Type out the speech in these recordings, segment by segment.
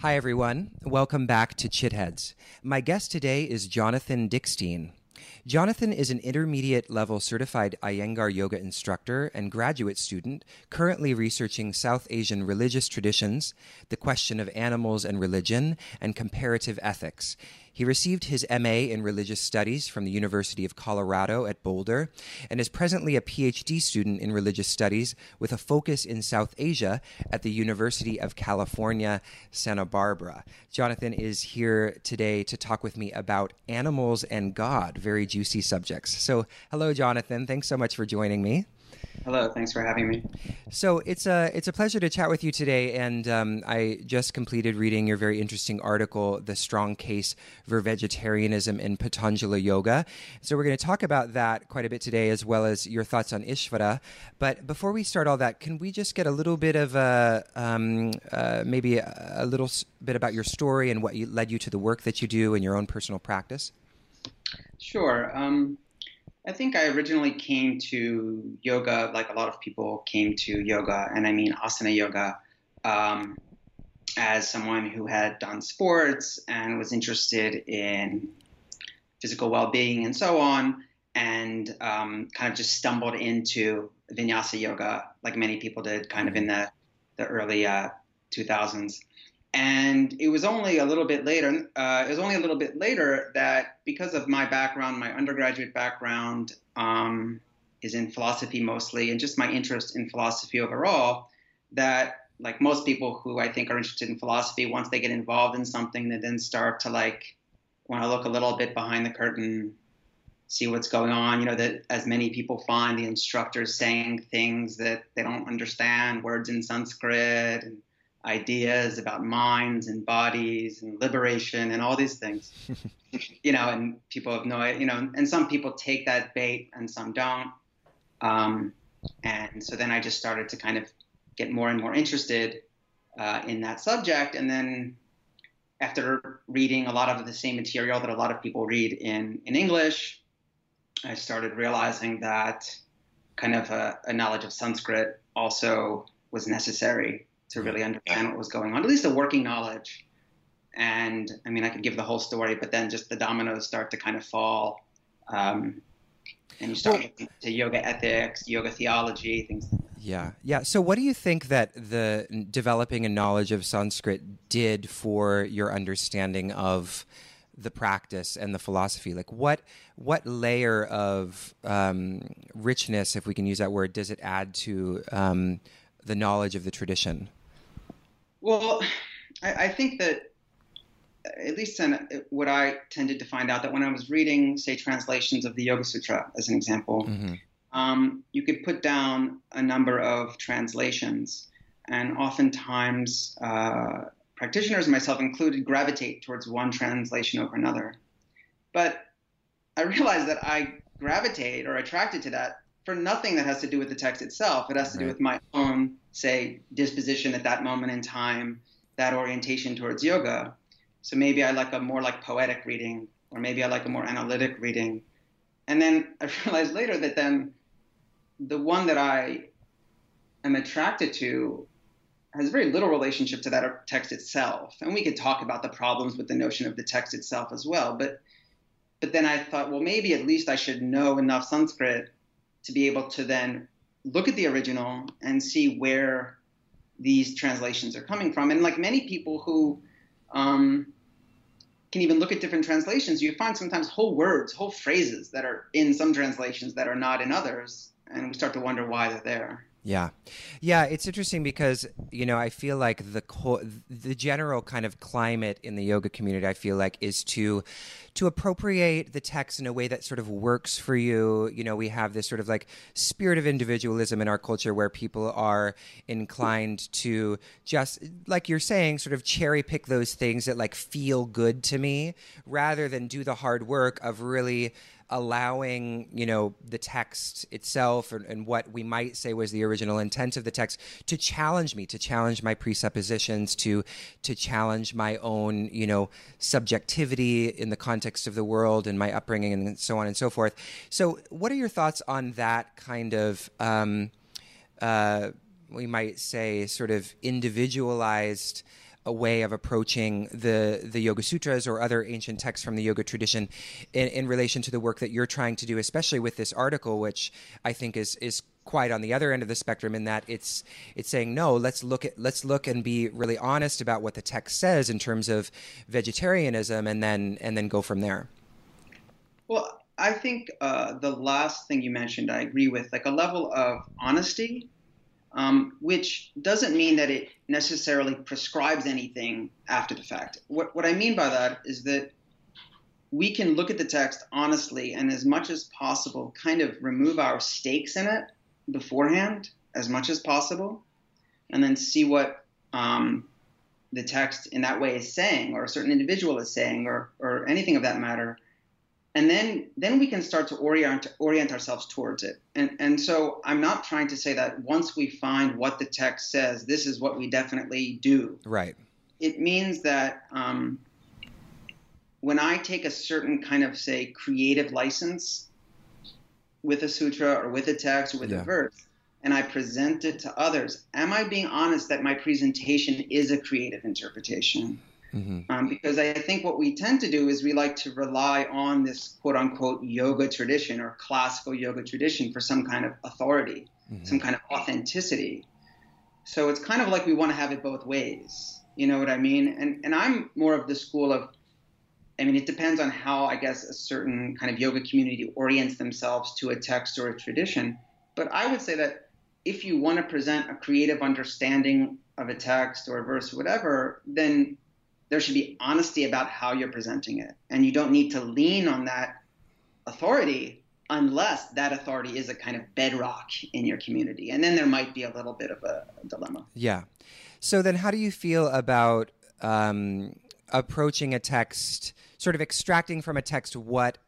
Hi, everyone. Welcome back to Chitheads. My guest today is Jonathan Dickstein. Jonathan is an intermediate level certified Iyengar yoga instructor and graduate student currently researching South Asian religious traditions, the question of animals and religion, and comparative ethics. He received his MA in religious studies from the University of Colorado at Boulder and is presently a PhD student in religious studies with a focus in South Asia at the University of California, Santa Barbara. Jonathan is here today to talk with me about animals and God, very juicy subjects. So, hello, Jonathan. Thanks so much for joining me. Hello, thanks for having me. So it's a it's a pleasure to chat with you today, and um, I just completed reading your very interesting article, "The Strong Case for Vegetarianism in Patanjali Yoga." So we're going to talk about that quite a bit today, as well as your thoughts on Ishvara. But before we start all that, can we just get a little bit of a um, uh, maybe a, a, little bit about your story and what you, led you to the work that you do in your own personal practice? Sure. Um, I think I originally came to yoga like a lot of people came to yoga, and I mean asana yoga, um, as someone who had done sports and was interested in physical well being and so on, and um, kind of just stumbled into vinyasa yoga like many people did kind of in the, the early uh, 2000s. And it was only a little bit later. Uh, it was only a little bit later that, because of my background, my undergraduate background um, is in philosophy mostly, and just my interest in philosophy overall, that like most people who I think are interested in philosophy, once they get involved in something, they then start to like want to look a little bit behind the curtain, see what's going on. You know that as many people find the instructors saying things that they don't understand, words in Sanskrit and ideas about minds and bodies and liberation and all these things. you know, and people have no, you know, and some people take that bait and some don't. Um, and so then I just started to kind of get more and more interested uh, in that subject. And then after reading a lot of the same material that a lot of people read in, in English, I started realizing that kind of a, a knowledge of Sanskrit also was necessary to really understand what was going on, at least a working knowledge. And I mean, I could give the whole story, but then just the dominoes start to kind of fall. Um, and you start well, to yoga ethics, yoga theology, things like Yeah, yeah. So, what do you think that the developing a knowledge of Sanskrit did for your understanding of the practice and the philosophy? Like, what what layer of um, richness, if we can use that word, does it add to um, the knowledge of the tradition? Well, I, I think that at least in, what I tended to find out that when I was reading, say, translations of the Yoga Sutra, as an example, mm-hmm. um, you could put down a number of translations, and oftentimes uh, practitioners, myself included, gravitate towards one translation over another. But I realized that I gravitate or attracted to that for nothing that has to do with the text itself. It has to right. do with my own, say, disposition at that moment in time, that orientation towards yoga. So maybe I like a more like poetic reading, or maybe I like a more analytic reading. And then I realized later that then the one that I am attracted to has very little relationship to that text itself. And we could talk about the problems with the notion of the text itself as well. But but then I thought, well, maybe at least I should know enough Sanskrit to be able to then look at the original and see where these translations are coming from. And like many people who um, can even look at different translations, you find sometimes whole words, whole phrases that are in some translations that are not in others. And we start to wonder why they're there. Yeah, yeah, it's interesting because you know I feel like the co- the general kind of climate in the yoga community I feel like is to to appropriate the text in a way that sort of works for you. You know, we have this sort of like spirit of individualism in our culture where people are inclined to just like you're saying, sort of cherry pick those things that like feel good to me rather than do the hard work of really allowing you know the text itself and, and, what we might say was the original intent of the text to challenge me to challenge my presuppositions to to challenge my own you know subjectivity in the context of the world and my upbringing and so on and so forth. So what are your thoughts on that kind of um, uh, we might say sort of individualized a way of approaching the the Yoga Sutras or other ancient texts from the yoga tradition in, in relation to the work that you're trying to do, especially with this article, which I think is is quite on the other end of the spectrum in that it's it's saying no let's look at let's look and be really honest about what the text says in terms of vegetarianism and then and then go from there. Well i think uh, the last thing you mentioned i agree with like a level of honesty um, which doesn't mean that it necessarily prescribes anything after the fact. What, what i mean by that is that we can look at the text honestly and as much as possible kind of remove our stakes in it beforehand as much as possible, and then see what um, the text in that way is saying, or a certain individual is saying, or or anything of that matter, and then then we can start to orient orient ourselves towards it. And and so I'm not trying to say that once we find what the text says, this is what we definitely do. Right. It means that. Um, when I take a certain kind of say creative license with a sutra or with a text or with yeah. a verse and I present it to others, am I being honest that my presentation is a creative interpretation? Mm-hmm. Um, because I think what we tend to do is we like to rely on this quote unquote yoga tradition or classical yoga tradition for some kind of authority, mm-hmm. some kind of authenticity. So it's kind of like we want to have it both ways. You know what I mean? And and I'm more of the school of I mean, it depends on how, I guess, a certain kind of yoga community orients themselves to a text or a tradition. But I would say that if you want to present a creative understanding of a text or a verse or whatever, then there should be honesty about how you're presenting it. And you don't need to lean on that authority unless that authority is a kind of bedrock in your community. And then there might be a little bit of a, dilemma. Yeah. So then, how do you feel about um, approaching a text, sort of extracting from a text what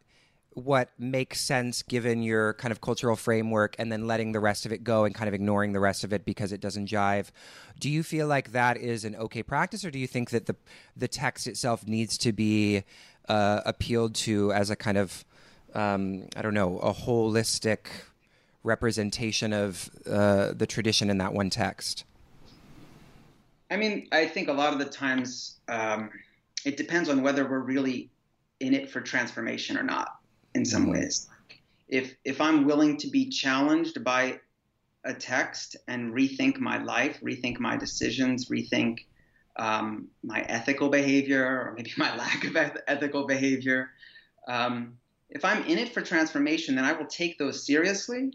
what makes sense given your kind of cultural framework and then letting the rest of it go and kind of ignoring the rest of it because it doesn't jive. Do you feel like that is an okay practice or do you think that the the text itself needs to be uh, appealed to as a kind of um, I don't know, a holistic representation of uh, the tradition in that one text? I mean, I think a lot of the times um, it depends on whether we're really in it for transformation or not in some ways. If if i'm willing to be challenged by a text and rethink my life rethink my decisions rethink um, my ethical behavior or maybe my lack of ethical behavior um, if i'm in it for transformation then i will take those seriously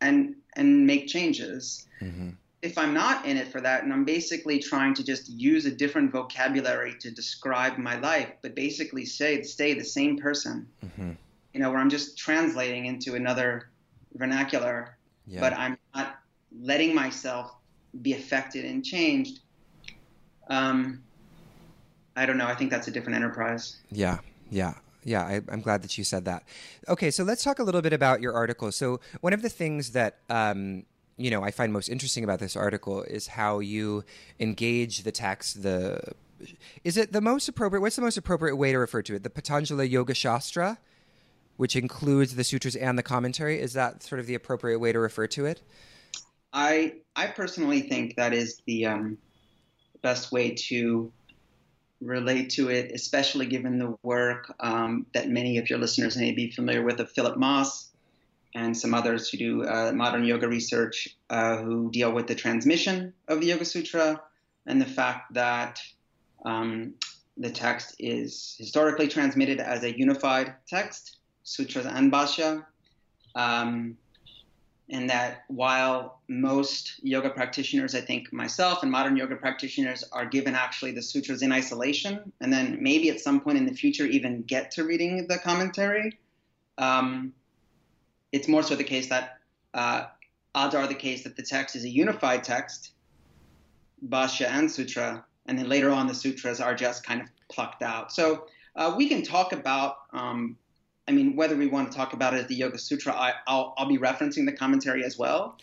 and and make changes. Mm-hmm. If I'm not in it for that and I'm basically trying to just use a different vocabulary to describe my life, but basically say stay the same person, mm-hmm. You know, where I'm just translating into another vernacular, yeah. but I'm not letting myself be affected and changed. Um, I don't know. I think that's a different enterprise. Yeah, yeah. Yeah, I, am glad that you said that. Okay, so let's talk a little bit about your article. So, one of the things that um, you know I find most interesting about this article is how you engage the text. The is it the most appropriate? What's the most appropriate way to refer to it? The Patanjali Yoga Shastra, which includes the sutras and the commentary. Is that sort of the appropriate way to refer to it? I I personally think that is the um, best way to relate to it, especially given the work um, that many of your listeners may be familiar with of Philipp Maas and some others who do uh, modern yoga research uh, who deal with the transmission of the Yoga Sutra and the fact that um, the text is historically transmitted as a unified text, sutras and bhashya, um, and that while most yoga practitioners, I think myself and modern yoga practitioners, are given actually the sutras in isolation, and then maybe at some point in the future even get to reading the commentary. Um, it's more so the case that uh, odds are the case that the text is a unified text, Bhashya and Sutra, and then later on the sutras are just kind of plucked out. So uh, we can talk about, um, I mean, whether we want to talk about it as the Yoga Sutra, I, will be referencing the commentary as well,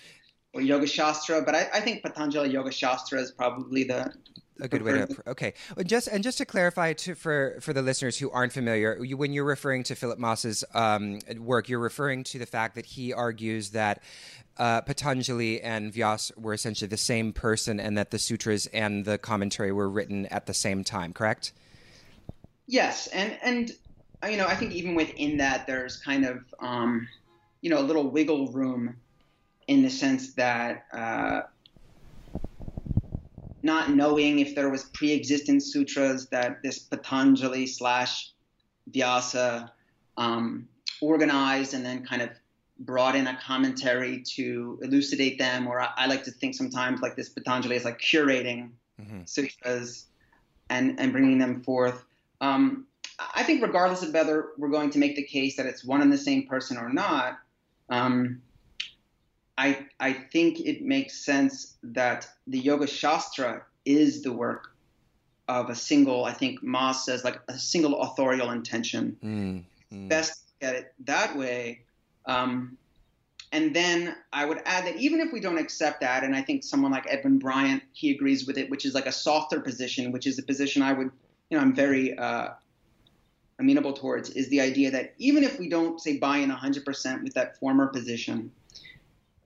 or Yoga Shastra, but I, I, think Patanjali Yoga Shastra is probably the a good way to okay just and just to clarify to, for for the listeners who aren't familiar you, when you're referring to Philipp Maas's um, work you're referring to the fact that he argues that uh, Patanjali and Vyas were essentially the same person, and that the sutras and the commentary were written at the same time. Correct? Yes, and and you know I think even within that there's kind of um, you know a little wiggle room in the sense that uh, not knowing if there was pre-existing sutras that this Patanjali slash Vyasa um, organized and then kind of brought in a commentary to elucidate them, or I, I like to think sometimes like this Patanjali is like curating mm-hmm. sutras and and bringing them forth. Um, I think regardless of whether we're going to make the case that it's one and the same person or not, um, I, I think it makes sense that the Yoga Shastra is the work of a single, I think Maas says, like a single authorial intention. Mm, mm. Best get it that way. Um, and then I would add that even if we don't accept that, and I think someone like Edwin Bryant, he agrees with it, which is like a softer position, which is a position I would, you know, I'm very uh, amenable towards, is the idea that even if we don't say buy in 100% with that former position,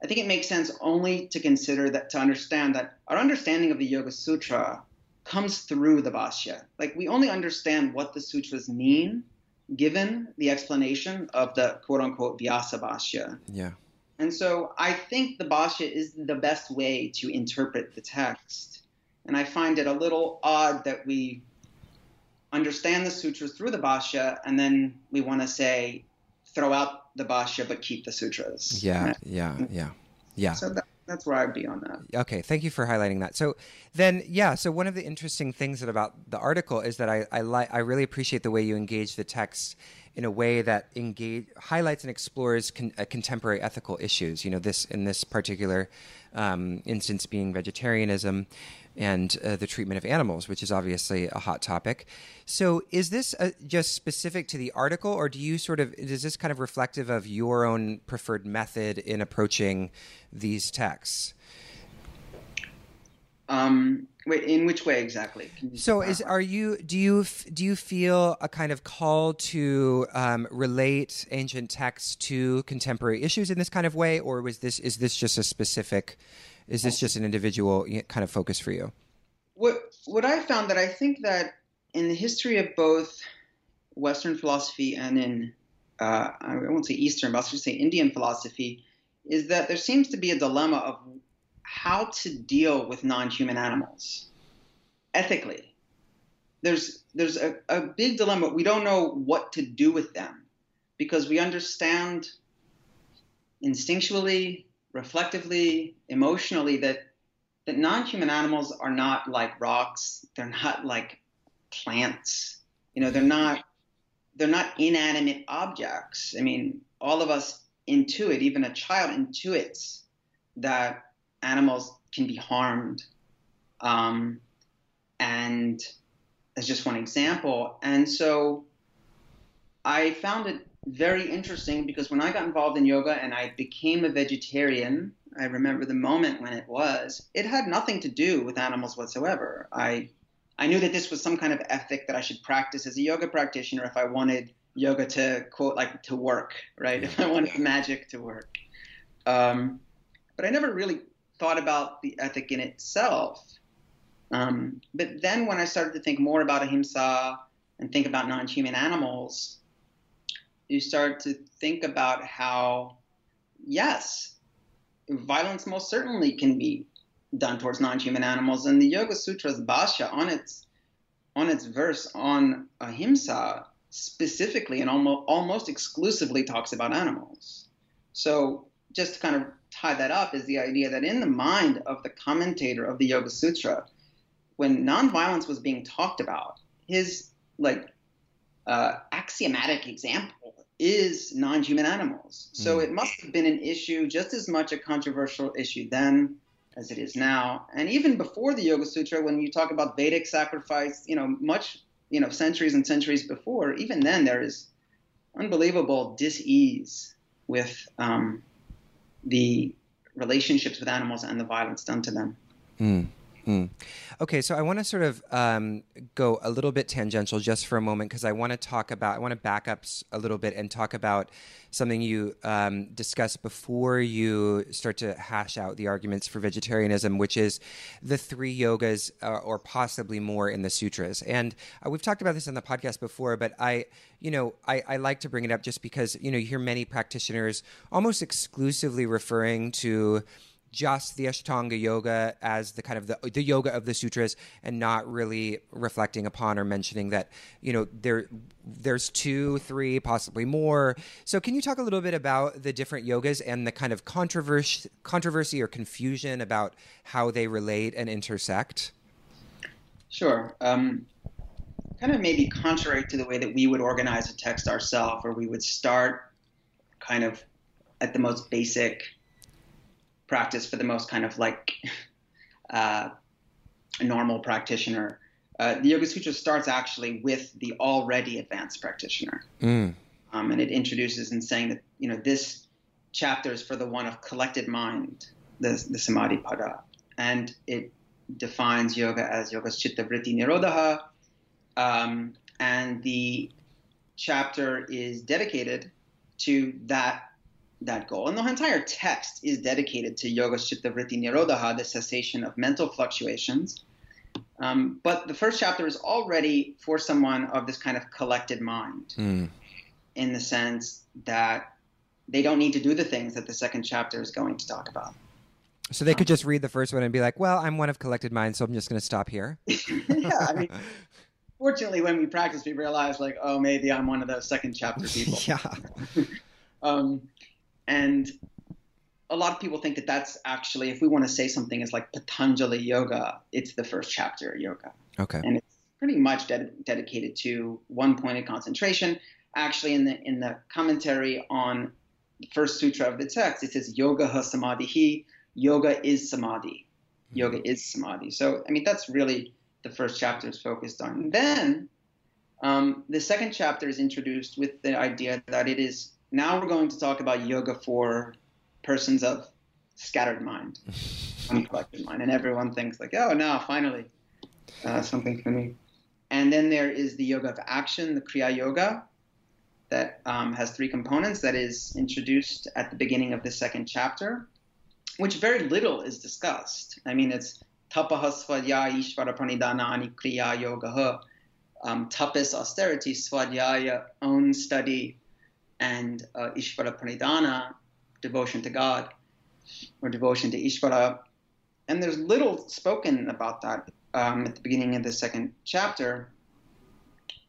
I think it makes sense only to consider that to understand that our understanding of the Yoga Sutra comes through the Bhashya. Like we only understand what the sutras mean given the explanation of the quote unquote Vyasa Bhashya. Yeah. And so I think the Bhashya is the best way to interpret the text. And I find it a little odd that we understand the sutras through the Bhashya and then we want to say throw out the Bhashya but keep the sutras. Yeah, yeah, yeah, yeah. So that, that's where I'd be on that. Okay, thank you for highlighting that. So then, yeah, so one of the interesting things that about the article is that I I, li- I really appreciate the way you engage the text in a way that engage highlights and explores con- uh, contemporary ethical issues. You know, this in this particular um, instance being vegetarianism and uh, the treatment of animals, which is obviously a hot topic. So, is this uh, just specific to the article, or do you sort of is this kind of reflective of your own preferred method in approaching these texts? Um, wait, in which way exactly? So, is are you do you do you feel a kind of call to um, relate ancient texts to contemporary issues in this kind of way, or was this is this just a specific? Is this just an individual kind of focus for you? What what I found that I think that in the history of both Western philosophy and in uh, I won't say Eastern, but I'll just say Indian philosophy, is that there seems to be a dilemma of how to deal with non-human animals ethically. There's there's a, a big dilemma. We don't know what to do with them because we understand instinctually reflectively, emotionally that that non-human animals are not like rocks. They're not like plants. You know, they're not they're not inanimate objects. I mean, all of us intuit, even a child intuits that animals can be harmed. Um, and as just one example. And so I found it very interesting because when I got involved in yoga and I became a vegetarian, I remember the moment when it was, it had nothing to do with animals whatsoever. I I knew that this was some kind of ethic that I should practice as a yoga practitioner if I wanted yoga to quote like to work, right? If I wanted magic to work. Um, but I never really thought about the ethic in itself. Um, but then when I started to think more about ahimsa and think about non-human animals, you start to think about how, yes, violence most certainly can be done towards non-human animals, and the Yoga Sutras Bhashya on its on its verse on ahimsa specifically and almost almost exclusively talks about animals. So just to kind of tie that up is the idea that in the mind of the commentator of the Yoga Sutra, when nonviolence was being talked about, his like uh, axiomatic example is non-human animals. So mm. it must have been an issue, just as much a controversial issue then as it is now. And even before the Yoga Sutra, when you talk about Vedic sacrifice, you know, much, you know, centuries and centuries before, even then there is unbelievable dis-ease with um, the relationships with animals and the violence done to them. Mm. Mm. Okay, so I want to sort of um, go a little bit tangential just for a moment because I want to talk about, I want to back up a little bit and talk about something you um, discussed before you start to hash out the arguments for vegetarianism, which is the three yogas uh, or possibly more in the sutras. And uh, we've talked about this on the podcast before, but I, you know, I, I like to bring it up just because, you know, you hear many practitioners almost exclusively referring to just the Ashtanga yoga as the kind of the, the yoga of the sutras and not really reflecting upon or mentioning that you know there there's two three possibly more. So can you talk a little bit about the different yogas and the kind of controversy controversy or confusion about how they relate and intersect? Sure. Um, kind of maybe contrary to the way that we would organize a text ourselves where we would start kind of at the most basic practice for the most kind of like uh, normal practitioner. Uh, the Yoga Sutra starts actually with the already advanced practitioner, mm. um, and it introduces in saying that you know this chapter is for the one of collected mind, the, the Samadhi Pada, and it defines yoga as yoga chitta vritti nirodha, um, and the chapter is dedicated to that that goal. And the entire text is dedicated to Yoga Chitta Vritti Nirodha, the cessation of mental fluctuations. Um, but the first chapter is already for someone of this kind of collected mind, mm. in the sense that they don't need to do the things that the second chapter is going to talk about. So they could just read the first one and be like, "Well, I'm one of collected mind, so I'm just going to stop here." yeah, I mean, fortunately, when we practice, we realize like, oh, maybe I'm one of those second chapter people. yeah. um, and a lot of people think that that's actually, if we want to say something is like Patanjali Yoga, it's the first chapter of yoga. Okay. And it's pretty much ded- dedicated to one pointed concentration. Actually, in the in the commentary on the first sutra of the text, it says Yoga ha samadhi. Yoga is samadhi. Yoga mm-hmm. is samadhi. So, I mean, that's really the first chapter is focused on. And then um, the second chapter is introduced with the idea that it is now we're going to talk about yoga for persons of scattered mind, uncollected mind, and everyone thinks like, oh, now finally uh, something for me. And then there is the yoga of action, the Kriya Yoga, that um, has three components. That is introduced at the beginning of the second chapter, which very little is discussed. I mean, it's tapaha svadhyaya ishvara pranidhana ani kriya yoga. Um, tapas, austerity, svadhyaya, own study, and uh, Ishvara Pranidhana, devotion to God, or devotion to Ishvara. And there's little spoken about that um, at the beginning of the second chapter.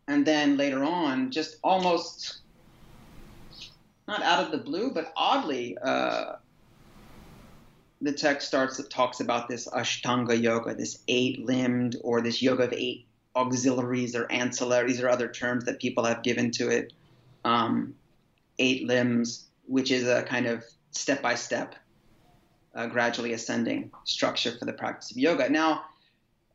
And then later on, just almost not out of the blue, but oddly, uh, the text starts that talks about this Ashtanga yoga, this eight limbed, or this yoga of eight auxiliaries or ancillaries or other terms that people have given to it. Um, eight limbs, which is a kind of step by step, gradually ascending structure for the practice of yoga. Now,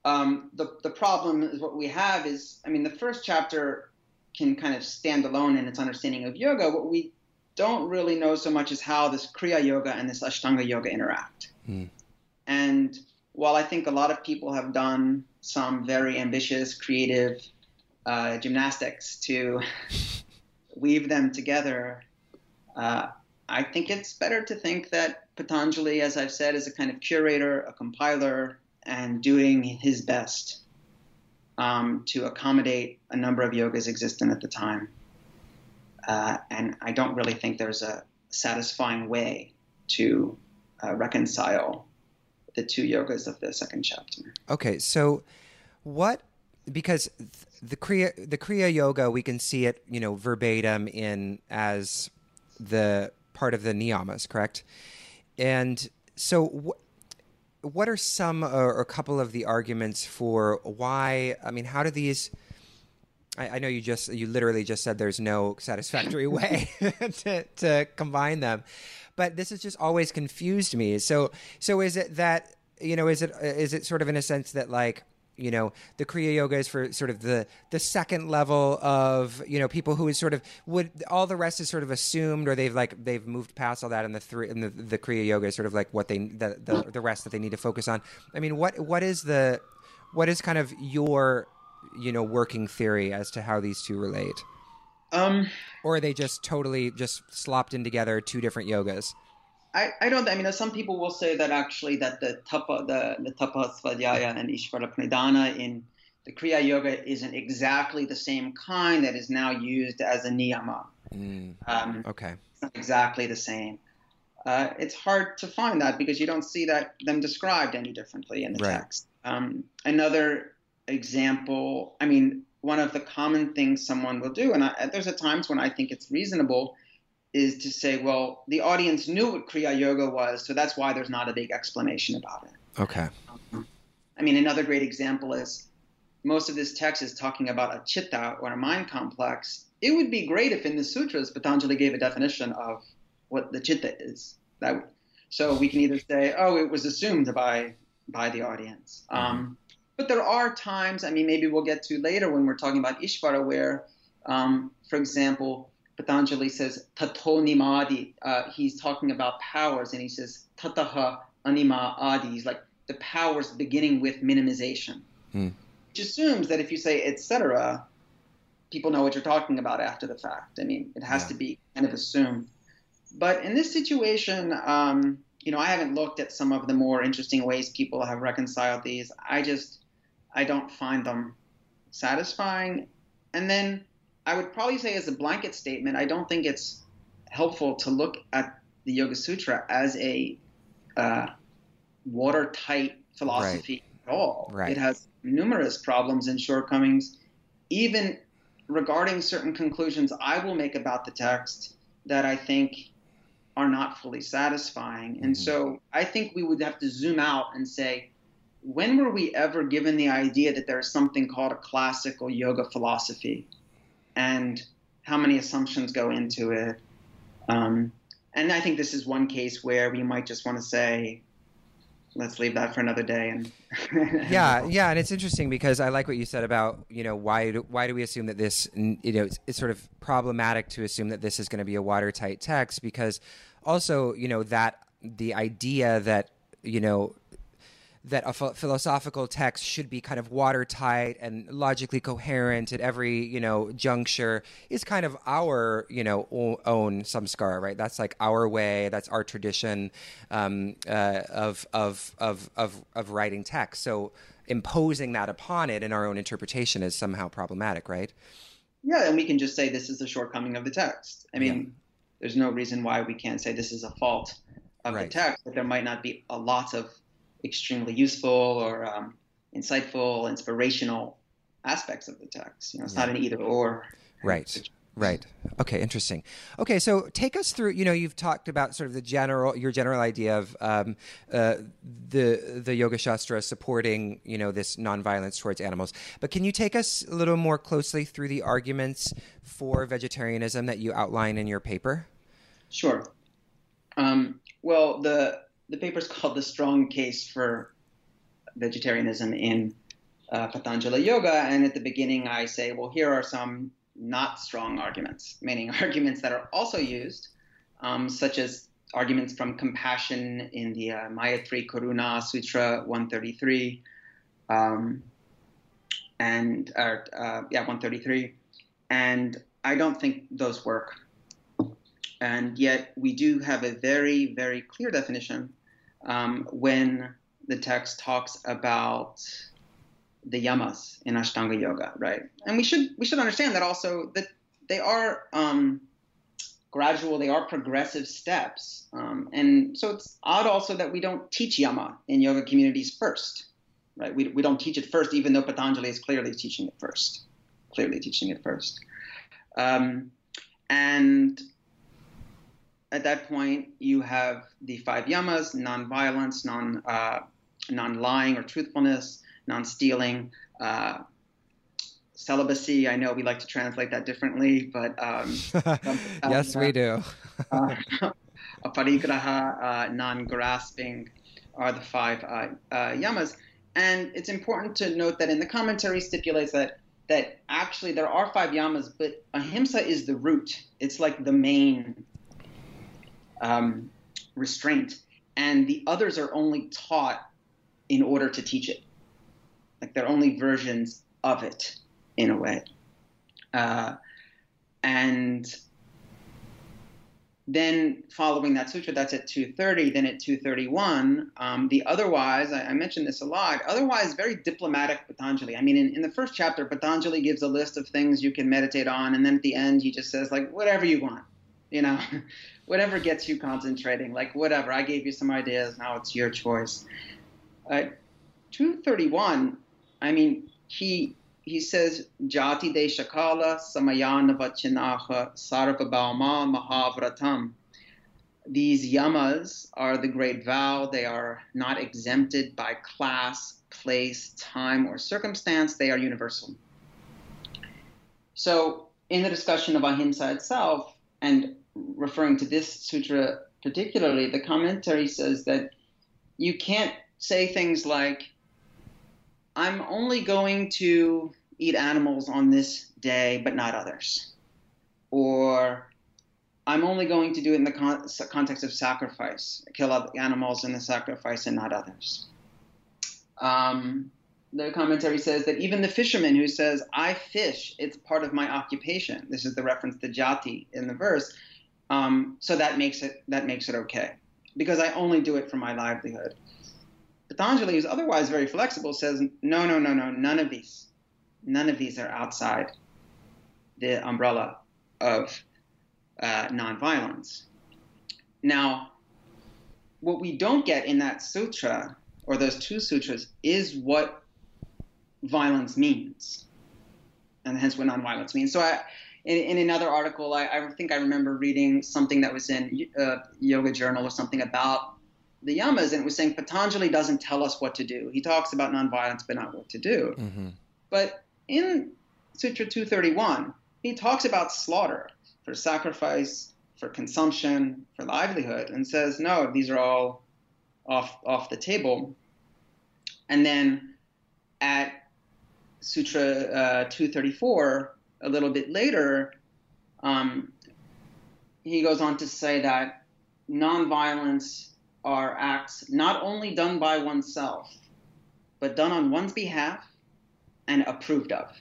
um, the, the problem is what we have is, I mean, the first chapter can kind of stand alone in its understanding of yoga. What we don't really know so much is how this Kriya Yoga and this Ashtanga Yoga interact. Mm. And while I think a lot of people have done some very ambitious, creative uh, gymnastics to weave them together, uh, I think it's better to think that Patanjali, as I've said, is a kind of curator, a compiler, and doing his best um, to accommodate a number of yogas existent at the time. Uh, and I don't really think there's a satisfying way to uh, reconcile the two yogas of the second chapter. Okay, so what because the kriya the kriya yoga we can see it you know verbatim in as the part of the niyamas correct? And so wh- what are some uh, or a couple of the arguments for why i mean how do these I, I know you just you literally just said there's no satisfactory way to, to combine them but this has just always confused me. So so is it that you know is it is it sort of in a sense that like you know the kriya yoga is for sort of the the second level of you know people who is sort of would all the rest is sort of assumed or they've like they've moved past all that and the three and the, the kriya yoga is sort of like what they the, the the rest that they need to focus on. I mean what what is the what is kind of your you know working theory as to how these two relate? Um, or are they just totally just slopped in together two different yogas I, I don't. I mean, some people will say that actually that the tapa, the the tapa svadhyaya and ishvara pranidhana in the kriya yoga isn't exactly the same kind that is now used as a niyama. Mm, Um, okay it's not exactly the same. Uh, it's hard to find that because you don't see that them described any differently in the Right. text. Um, another example, I mean, one of the common things someone will do, and I, there's at times when I think it's reasonable, is to say, well, the audience knew what Kriya Yoga was, so that's why there's not a big explanation about it. okay I mean, another great example is most of this text is talking about a chitta or a mind complex. It would be great if in the sutras Patanjali gave a definition of what the chitta is. That so we can either say, oh, it was assumed by by the audience. Um, but there are times, I mean, maybe we'll get to later when we're talking about Ishvara, where, um, for example, Patanjali says tatonimadi. Uh, he's talking about powers, and he says tataha anima adi. He's like the powers beginning with minimization, Hmm. which assumes that if you say etc., people know what you're talking about after the fact. I mean, it has Yeah. to be kind of assumed. But in this situation, um, you know, I haven't looked at some of the more interesting ways people have reconciled these. I just, I don't find them satisfying. And then I would probably say, as a blanket statement, I don't think it's helpful to look at the Yoga Sutra as a uh, watertight philosophy at all. Right. It has numerous problems and shortcomings, even regarding certain conclusions I will make about the text that I think are not fully satisfying. And Mhm. so I think we would have to zoom out and say, when were we ever given the idea that there's something called a classical yoga philosophy? And how many assumptions go into it? Um, and I think this is one case where we might just want to say, let's leave that for another day. And yeah yeah and it's interesting because i like what you said about you know why do, why do we assume that this you know it's, it's sort of problematic to assume that this is going to be a watertight text because also you know that the idea that you know that a ph- philosophical text should be kind of watertight and logically coherent at every you know juncture is kind of our you know o- own samskara right? That's like our way. That's our tradition um, uh, of, of of of of writing text. So imposing that upon it in our own interpretation is somehow problematic right? Yeah, and we can just say this is a shortcoming of the text. I mean, there's no reason why we can't say this is a fault of Right. the text, but there might not be a lot of extremely useful or um, insightful, inspirational aspects of the text. You know, it's not an either or. Right. Right. Okay. Interesting. Okay. So take us through. You know, you've talked about sort of the general, your general idea of um, uh, the the Yoga Shastra supporting, you know, this nonviolence towards animals. But can you take us a little more closely through the arguments for vegetarianism that you outline in your paper? Sure. Um, well, the the paper is called "The Strong Case for Vegetarianism in uh, Patanjali Yoga," and at the beginning, I say, "Well, here are some not strong arguments, meaning arguments that are also used, um, such as arguments from compassion in the uh, Maitri Karuna Sutra 133, um, and or, uh, yeah, 133, and I don't think those work." and yet we do have a very very clear definition um, when the text talks about the yamas in ashtanga yoga right? And we should we should understand that also that they are um, gradual they are progressive steps um, and so it's odd also that we don't teach yama in yoga communities first right? We, we don't teach it first even though patanjali is clearly teaching it first clearly teaching it first. Um, and at that point, you have the five yamas: non-violence, non, uh, non-lying or truthfulness, non-stealing, uh, celibacy. I know we like to translate that differently, but um, yes, we do. uh, aparigraha, uh, non-grasping, are the five uh, uh, yamas. and it's important to note that in the commentary stipulates that that actually there are five yamas, but ahimsa is the root. It's like the main um, restraint, and the others are only taught in order to teach it. Like they're only versions of it in a way. Uh, and then following that sutra, that's at 230. Then at 231, um, the otherwise, I, I, mentioned this a lot, otherwise very diplomatic Patanjali. I mean, in, in the first chapter, Patanjali gives a list of things you can meditate on, and then at the end, he just says, like, whatever you want, you know, whatever gets you concentrating, like, whatever. I gave you some ideas, now it's your choice. Uh, 231, I mean, he he says Jati de Shakala Samayana Vachinaha Sarvabhauma Mahavratam. These yamas are the great vow. They are not exempted by class, place, time, or circumstance. They are universal. So, in the discussion of ahimsa itself, and referring to this sutra particularly, the commentary says that you can't say things like, I'm only going to eat animals on this day, but not others. Or I'm only going to do it in the con- context of sacrifice, kill animals in the sacrifice and not others. Um, the commentary says that even the fisherman who says, I fish, it's part of my occupation. This is the reference to jati in the verse. Um, so that makes it that makes it okay because I only do it for my livelihood. Patanjali, who's otherwise very flexible, says, no, no, no, no, none of these. None of these are outside the umbrella of uh, nonviolence. Now, what we don't get in that sutra, or those two sutras, is what violence means, and hence what nonviolence means. So, I, in, in another article, I, I, think I remember reading something that was in uh, Yoga Journal or something about the yamas, and it was saying Patanjali doesn't tell us what to do. He talks about nonviolence, but not what to do. Mm-hmm. But in Sutra 231, he talks about slaughter for sacrifice, for consumption, for livelihood, and says, no, these are all off, off the table. And then at Sutra uh, 234, a little bit later, um, he goes on to say that nonviolence are acts not only done by oneself, but done on one's behalf and approved of,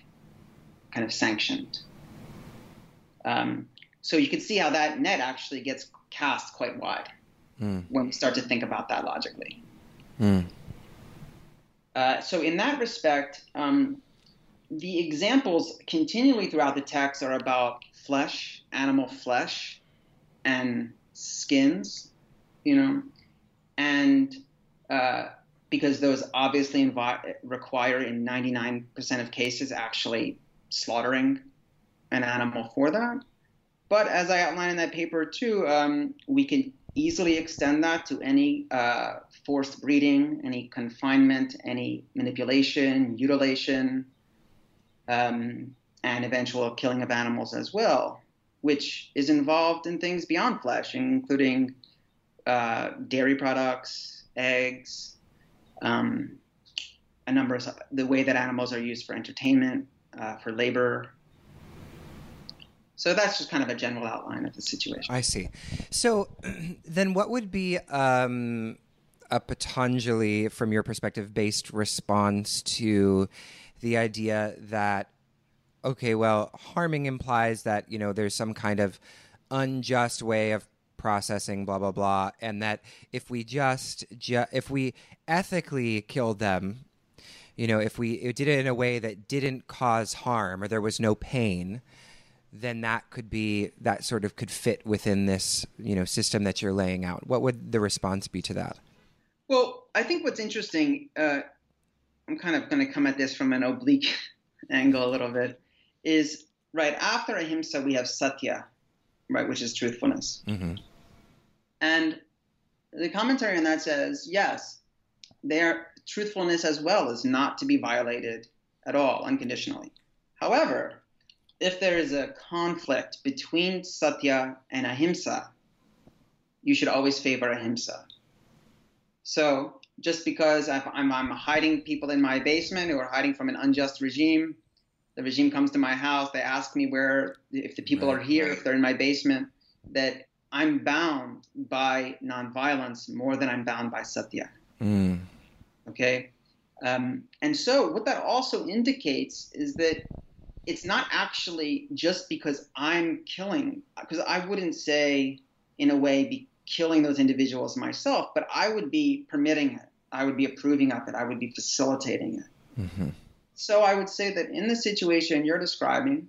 kind of sanctioned. Um, so you can see how that net actually gets cast quite wide mm. when we start to think about that logically. Mm. Uh, so in that respect, um, the examples continually throughout the text are about flesh, animal flesh, and skins, you know, and uh, because those obviously require in 99% of cases actually slaughtering an animal for that. But as I outline in that paper too, um, we can easily extend that to any uh, forced breeding, any confinement, any manipulation, mutilation, um, and eventual killing of animals as well, which is involved in things beyond flesh, including uh, dairy products, eggs, um, a number of the way that animals are used for entertainment, uh, for labor. So that's just kind of a general outline of the situation. I see. So then, what would be um, a Patanjali, from your perspective, based response to the idea that okay, well, harming implies that you know there's some kind of unjust way of processing, blah blah blah, and that if we just ju- if we ethically killed them, you know, if we did it in a way that didn't cause harm or there was no pain, then that could be that sort of could fit within this you know system that you're laying out. What would the response be to that? Well, I think what's interesting. Uh, I'm kind of going to come at this from an oblique angle a little bit. Is right after ahimsa we have satya, right, which is truthfulness. Mm-hmm. And the commentary on that says, yes, their truthfulness as well is not to be violated at all, unconditionally. However, if there is a conflict between satya and ahimsa, you should always favor ahimsa. So, just because I'm, I'm hiding people in my basement who are hiding from an unjust regime. The regime comes to my house. They ask me where, if the people right, are here, if they're in my basement, that I'm bound by nonviolence more than I'm bound by satya. Mm. Okay? Um, and so, what that also indicates is that it's not actually just because I'm killing, because I wouldn't say, in a way, be killing those individuals myself, but I would be permitting it. I would be approving of it. I would be facilitating it. Mm-hmm. So I would say that in the situation you're describing,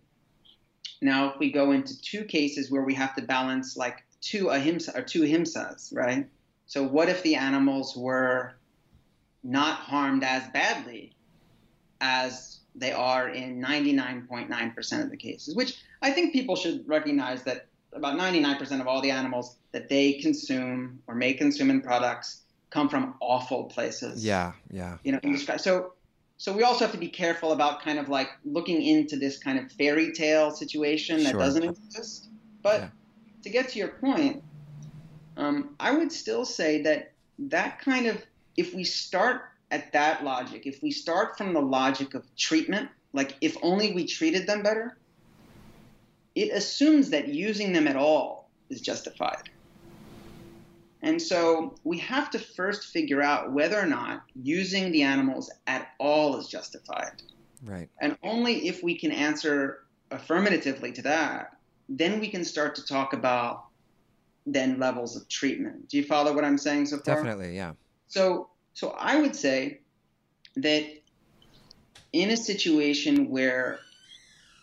now if we go into two cases where we have to balance like two ahimsa or two himsas, right? So what if the animals were not harmed as badly as they are in 99.9% of the cases, which I think people should recognize that about 99% of all the animals that they consume or may consume in products come from awful places. Yeah, yeah. You know, so so we also have to be careful about kind of like looking into this kind of fairy tale situation that sure. doesn't exist. But yeah. to get to your point, um, I would still say that that kind of if we start at that logic, if we start from the logic of treatment, like if only we treated them better, it assumes that using them at all is justified. And so we have to first figure out whether or not using the animals at all is justified. Right. And only if we can answer affirmatively to that, then we can start to talk about then levels of treatment. Do you follow what I'm saying so far? Definitely, yeah. So so I would say that in a situation where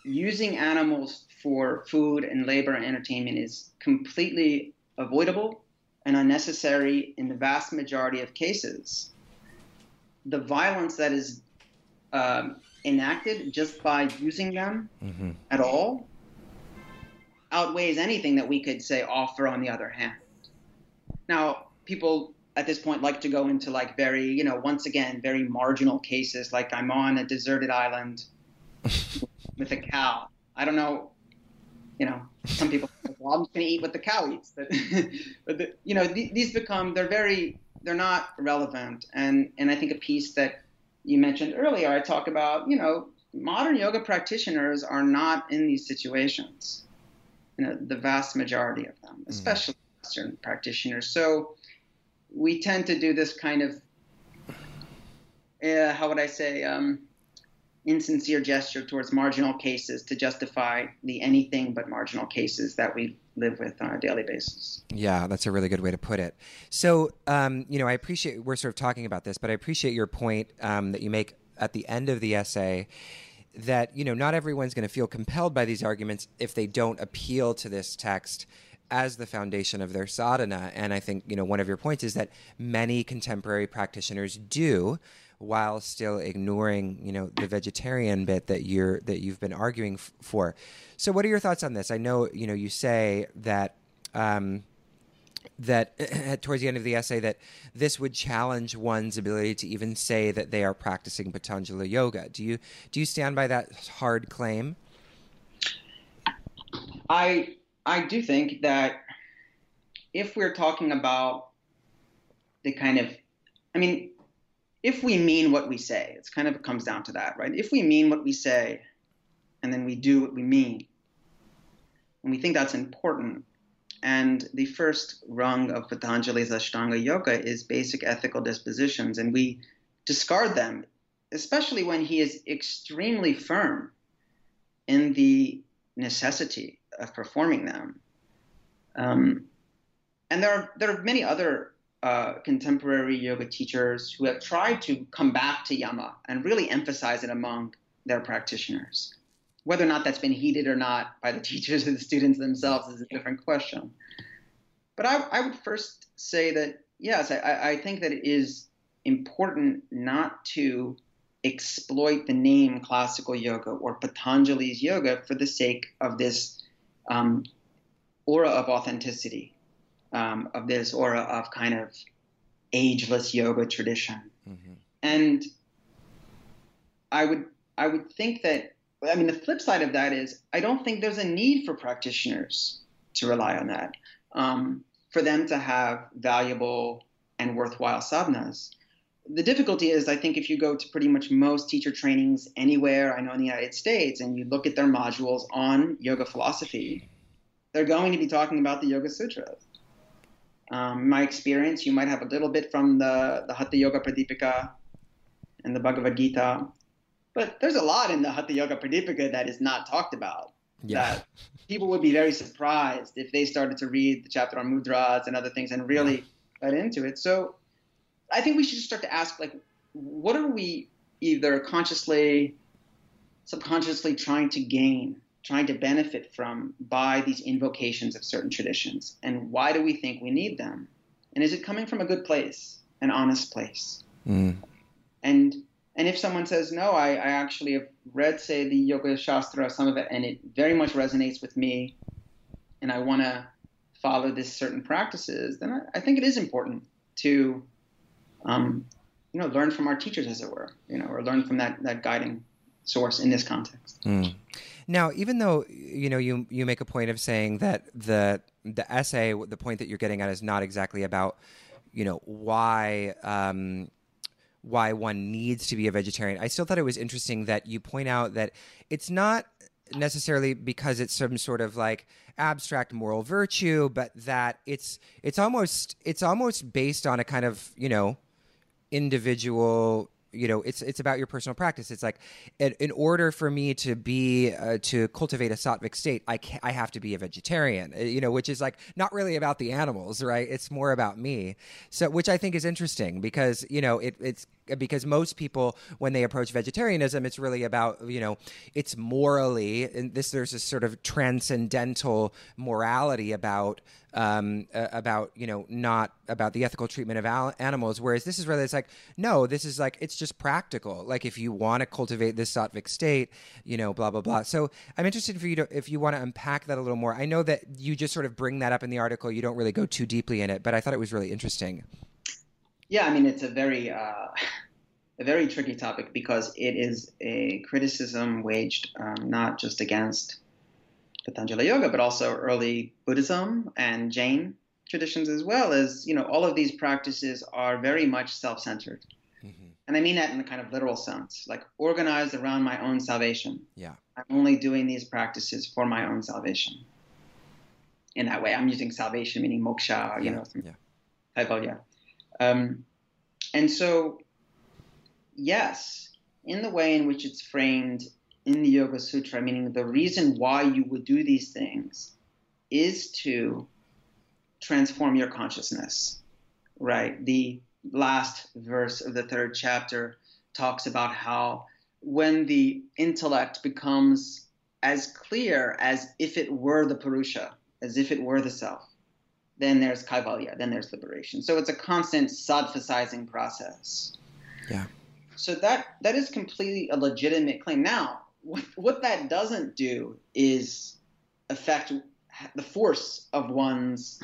using animals for food and labor and entertainment is completely avoidable and unnecessary in the vast majority of cases, the violence that is um, enacted just by using them mm-hmm. at all outweighs anything that we could say offer on the other hand. Now, people at this point like to go into like very, you know, once again, very marginal cases. Like I'm on a deserted island with a cow. I don't know, you know, some people, well, I'm just going to eat what the cow eats. But, but the, you know, th- these become, they're very, they're not relevant. And, and I think a piece that you mentioned earlier, I talk about, you know, modern yoga practitioners are not in these situations. You know, the vast majority of them, mm-hmm. especially mm. Western practitioners. So, we tend to do this kind of, uh, how would I say, um, insincere gesture towards marginal cases to justify the anything but marginal cases that we live with on a daily basis. Yeah, that's a really good way to put it. So, um, you know, I appreciate we're sort of talking about this, but I appreciate your point um, that you make at the end of the essay that you know not everyone's going to feel compelled by these arguments if they don't appeal to this text as the foundation of their sadhana. And I think, you know, one of your points is that many contemporary practitioners do while still ignoring, you know, the vegetarian bit that you're that you've been arguing f- for. So what are your thoughts on this? I know, you know, you say that um, that towards the end of the essay that this would challenge one's ability to even say that they are practicing Patanjali yoga. Do you do you stand by that hard claim? I I do think that if we're talking about the kind of, I mean, if we mean what we say, it's kind of it comes down to that, right? If we mean what we say, and then we do what we mean, and we think that's important, and the first rung of Patanjali's Ashtanga Yoga is basic ethical dispositions, and we discard them, especially when he is extremely firm in the necessity of performing them. Um, and there are there are many other uh, contemporary yoga teachers who have tried to come back to yama and really emphasize it among their practitioners. Whether or not that's been heeded or not by the teachers or the students themselves is a different question. But I, I would first say that yes, I, I think that it is important not to exploit the name classical yoga or Patanjali's yoga for the sake of this um, aura of authenticity, um, of this aura of kind of ageless yoga tradition. Mm-hmm. And I would I would think that I mean the flip side of that is I don't think there's a need for practitioners to rely on that. Um, for them to have valuable and worthwhile sadhanas. the difficulty is, I think, if you go to pretty much most teacher trainings anywhere, I know in the United States, and you look at their modules on yoga philosophy, they're going to be talking about the Yoga Sutras. Um, my experience, you might have a little bit from the, the Hatha Yoga Pradipika and the Bhagavad Gita, but there's a lot in the Hatha Yoga Pradipika that is not talked about. Yeah. That people would be very surprised if they started to read the chapter on mudras and other things and really got into it. So I think we should just start to ask, like, what are we either consciously, subconsciously trying to gain, trying to benefit from by these invocations of certain traditions? And why do we think we need them? And is it coming from a good place, an honest place? Mm. And and if someone says, no, I, I actually have read, say, the Yoga Shastra, some of it, and it very much resonates with me, and I want to follow this certain practices, then I, I, think it is important to, um, you know, learn from our teachers, as it were, you know, or learn from that, that guiding source in this context. Mm. Now, even though you know you you make a point of saying that the the essay, the point that you're getting at, is not exactly about you know why um, why one needs to be a vegetarian. I still thought it was interesting that you point out that it's not necessarily because it's some sort of like abstract moral virtue, but that it's it's almost it's almost based on a kind of you know individual you know it's it's about your personal practice. It's like in, in order for me to be uh, to cultivate a sattvic state i i have to be a vegetarian uh, you know which is like not really about the animals right? It's more about me. So which i think is interesting because you know it, it's because most people when they approach vegetarianism it's really about you know it's morally and this there's this sort of transcendental morality about um, uh, about you know not about the ethical treatment of al- animals whereas this is really it's like no this is like it's just practical. Like if you want to cultivate this sattvic state you know blah blah blah. So i'm interested for you to if you want to unpack that a little more. I know that you just sort of bring that up in the article. You don't really go too deeply in it but i thought it was really interesting yeah, I mean it's a very uh, a very tricky topic because it is a criticism waged um, not just against Patanjali Yoga, but also early Buddhism and Jain traditions as well. As you know, all of these practices are very much self-centered, mm-hmm. and I mean that in a kind of literal sense, like organized around my own salvation. Yeah, I'm only doing these practices for my own salvation. In that way, I'm using salvation meaning moksha, you yeah. know, yeah. type of yeah. Um, and so, yes, in the way in which it's framed in the Yoga Sutra, meaning the reason why you would do these things is to transform your consciousness, right? The last verse of the third chapter talks about how when the intellect becomes as clear as if it were the Purusha, as if it were the self, then there's kaivalya, then there's liberation. So it's a constant sadhvasizing process. Yeah. So that that is completely a legitimate claim. Now, what, what that doesn't do is affect the force of one's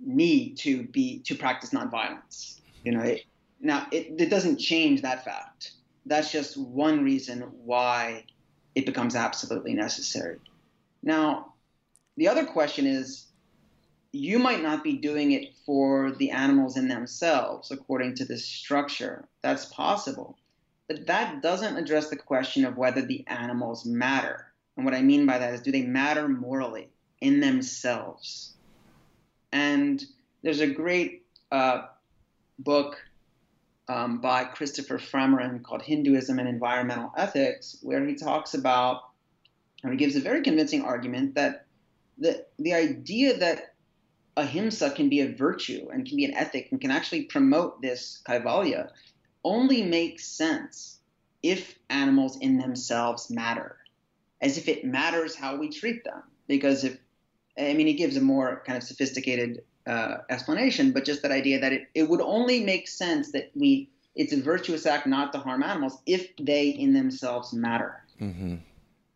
need to be to practice nonviolence. You know, it, now it, it doesn't change that fact. That's just one reason why it becomes absolutely necessary. Now, the other question is you might not be doing it for the animals in themselves according to this structure. That's possible. But that doesn't address the question of whether the animals matter. And what I mean by that is do they matter morally in themselves? And there's a great uh, book um, by Christopher Framarin called Hinduism and Environmental Ethics, where he talks about, and he gives a very convincing argument that the, the idea that ahimsa can be a virtue and can be an ethic and can actually promote this kaivalya only makes sense if animals in themselves matter, as if it matters how we treat them. Because if, I mean, it gives a more kind of sophisticated uh, explanation, but just that idea that it, it would only make sense that we, it's a virtuous act not to harm animals if they in themselves matter. Mm-hmm.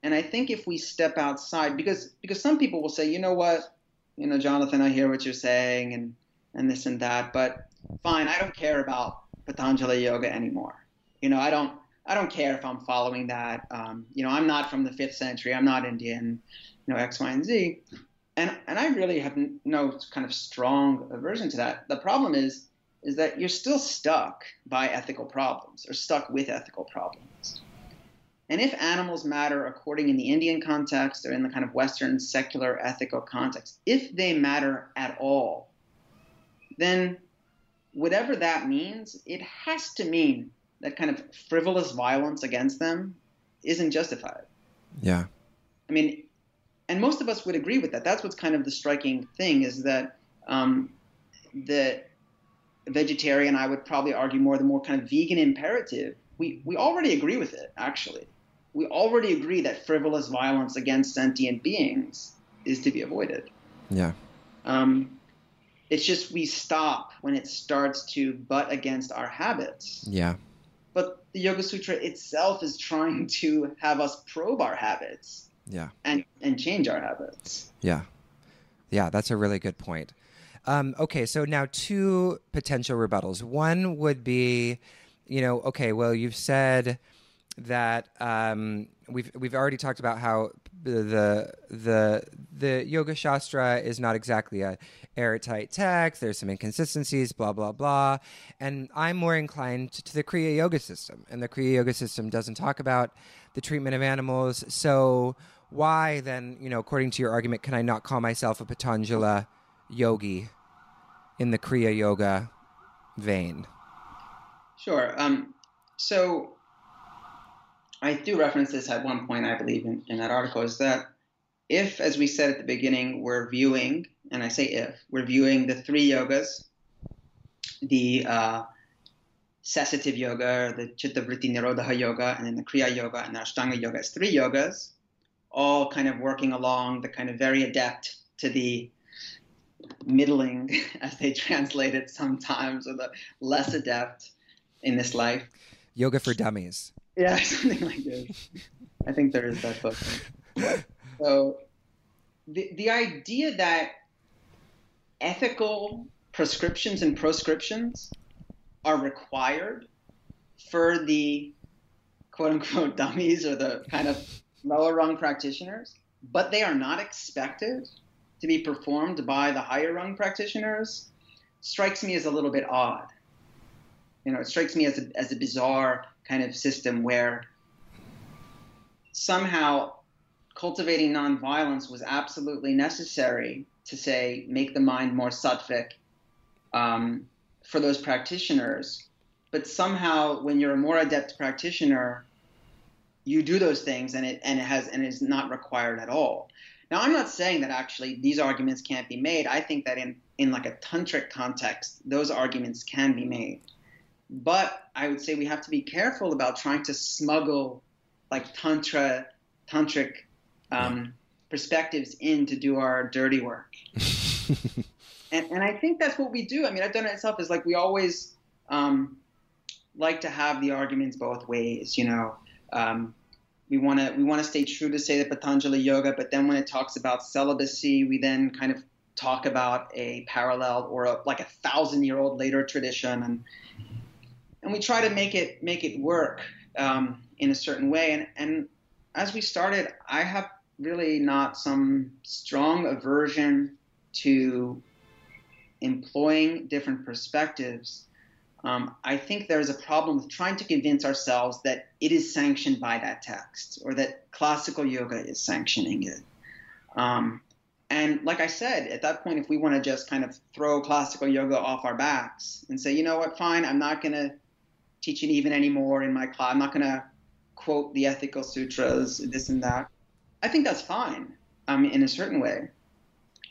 And I think if we step outside, because because some people will say, you know what, you know, Jonathan, I hear what you're saying and, and this and that, but fine, I don't care about Patanjali Yoga anymore. You know, I don't, I don't care if I'm following that. Um, you know, I'm not from the fifth century. I'm not Indian, you know, X, Y, and Z. And, and I really have no kind of strong aversion to that. The problem is is that you're still stuck by ethical problems or stuck with ethical problems. And if animals matter according in the Indian context or in the kind of Western secular ethical context, if they matter at all, then whatever that means, it has to mean that kind of frivolous violence against them isn't justified. Yeah. I mean, and most of us would agree with that. That's what's kind of the striking thing is that um, the vegetarian, I would probably argue more the more kind of vegan imperative. We we already agree with it. Actually, we already agree that frivolous violence against sentient beings is to be avoided. Yeah. Um, it's just we stop when it starts to butt against our habits. Yeah. But the Yoga Sutra itself is trying to have us probe our habits. Yeah. And and change our habits. Yeah. Yeah, that's a really good point. Um, okay, so now two potential rebuttals. One would be, you know, okay, well, you've said that um, we've we've already talked about how the the the Yoga Shastra is not exactly a airtight text. There's some inconsistencies, blah blah blah. And I'm more inclined to the Kriya Yoga system, and the Kriya Yoga system doesn't talk about the treatment of animals. So why then, you know, according to your argument, can I not call myself a Patanjala yogi in the Kriya Yoga vein? Sure. Um, so I do reference this at one point, I believe, in, in that article, is that if, as we said at the beginning, we're viewing, and I say if, we're viewing the three yogas, the uh, yoga, the Chitta Vritti Nirodha yoga, and then the Kriya yoga and the Ashtanga yoga as three yogas, all kind of working along the kind of very adept to the middling, as they translate it sometimes, or the less adept in this life. Yoga for dummies. Yeah, something like this. I think there is that book. So the the idea that ethical prescriptions and proscriptions are required for the quote unquote dummies or the kind of lower rung practitioners, but they are not expected to be performed by the higher rung practitioners strikes me as a little bit odd. You know, it strikes me as a, as a bizarre kind of system where somehow cultivating nonviolence was absolutely necessary to say make the mind more sattvic um, for those practitioners. But somehow, when you're a more adept practitioner, you do those things, and it and it has and it is not required at all. Now, I'm not saying that actually these arguments can't be made. I think that in in like a tantric context, those arguments can be made. But I would say we have to be careful about trying to smuggle like tantra, tantric um, perspectives in to do our dirty work. and, and I think that's what we do. I mean, I've done it myself. Is like we always um, like to have the arguments both ways. You know, um, we want to we want to stay true to say the Patanjali Yoga, but then when it talks about celibacy, we then kind of talk about a parallel or a, like a thousand year old later tradition, and and we try to make it make it work um, in a certain way. And and as we started, I have really not some strong aversion to employing different perspectives. Um, I think there's a problem with trying to convince ourselves that it is sanctioned by that text or that classical yoga is sanctioning it. Um, and like I said, at that point, if we want to just kind of throw classical yoga off our backs and say, you know what, fine, I'm not going to teach it even anymore in my class, I'm not going to quote the ethical sutras, this and that. I think that's fine um, in a certain way.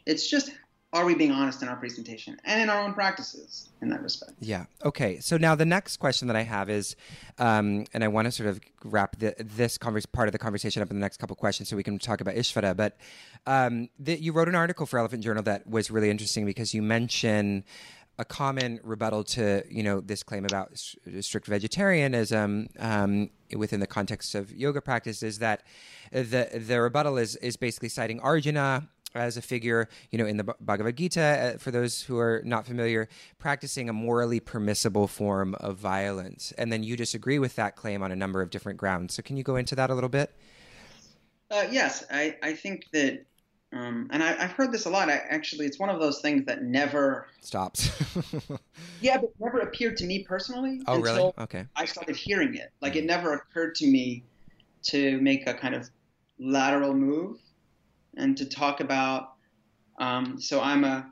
It's just are we being honest in our presentation and in our own practices in that respect? Yeah. Okay. So now the next question that I have is, um, and I want to sort of wrap the, this converse, part of the conversation up in the next couple questions so we can talk about Ishvara. But um, the, you wrote an article for Elephant Journal that was really interesting because you mention a common rebuttal to you know this claim about strict vegetarianism um, within the context of yoga practice is that the the rebuttal is is basically citing Arjuna as a figure, you know, in the Bhagavad Gita, uh, for those who are not familiar, practicing a morally permissible form of violence. And then you disagree with that claim on a number of different grounds. So can you go into that a little bit? Uh, yes, I, I think that Um, and I, have heard this a lot. I, actually, it's one of those things that never stops. yeah, but never appeared to me personally. Oh, really? Okay. I started hearing it. Like it never occurred to me to make a kind of lateral move and to talk about. Um, so I'm a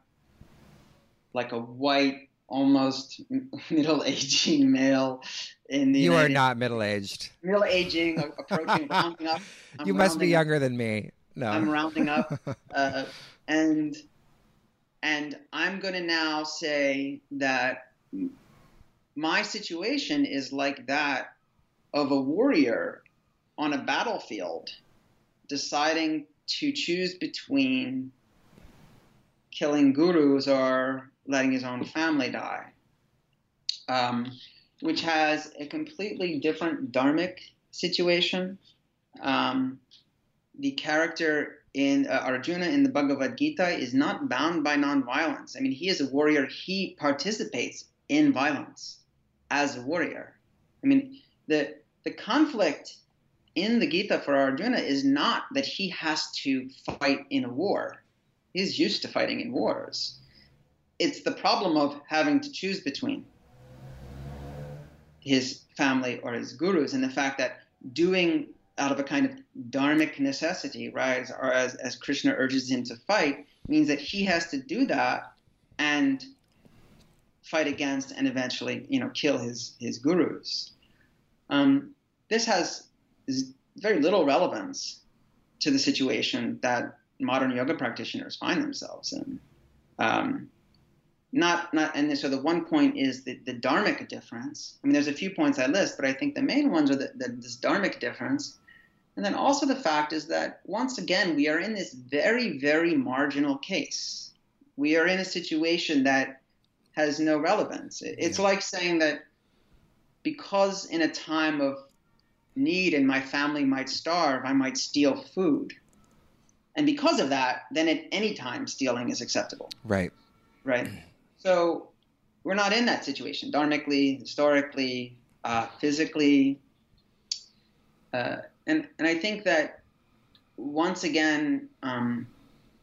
like a white, almost middle aging male in the. You United are not middle aged. Middle aging, approaching, rounding up. I'm you must be younger up. than me. No. I'm rounding up, uh, and and I'm going to now say that my situation is like that of a warrior on a battlefield deciding to choose between killing gurus or letting his own family die, um, which has a completely different dharmic situation. Um, the character in uh, Arjuna in the Bhagavad Gita is not bound by nonviolence. I mean, he is a warrior. He participates in violence as a warrior. I mean, the the conflict in the Gita for Arjuna is not that he has to fight in a war. He's used to fighting in wars. It's the problem of having to choose between his family or his gurus, and the fact that doing out of a kind of dharmic necessity, right, or as, as Krishna urges him to fight, means that he has to do that and fight against and eventually, you know, kill his his gurus. Um, this has very little relevance to the situation that modern yoga practitioners find themselves in. Um, not not and so the one point is the, the dharmic difference. I mean, there's a few points I list, but I think the main ones are the, the, this dharmic difference and then also the fact is that once again, we are in this very, very marginal case. We are in a situation that has no relevance. It's yeah. like saying that because in a time of need and my family might starve, I might steal food. And because of that, then at any time stealing is acceptable. Right. Right. So we're not in that situation, dharmically, historically, uh, physically. Uh, and and I think that once again, um,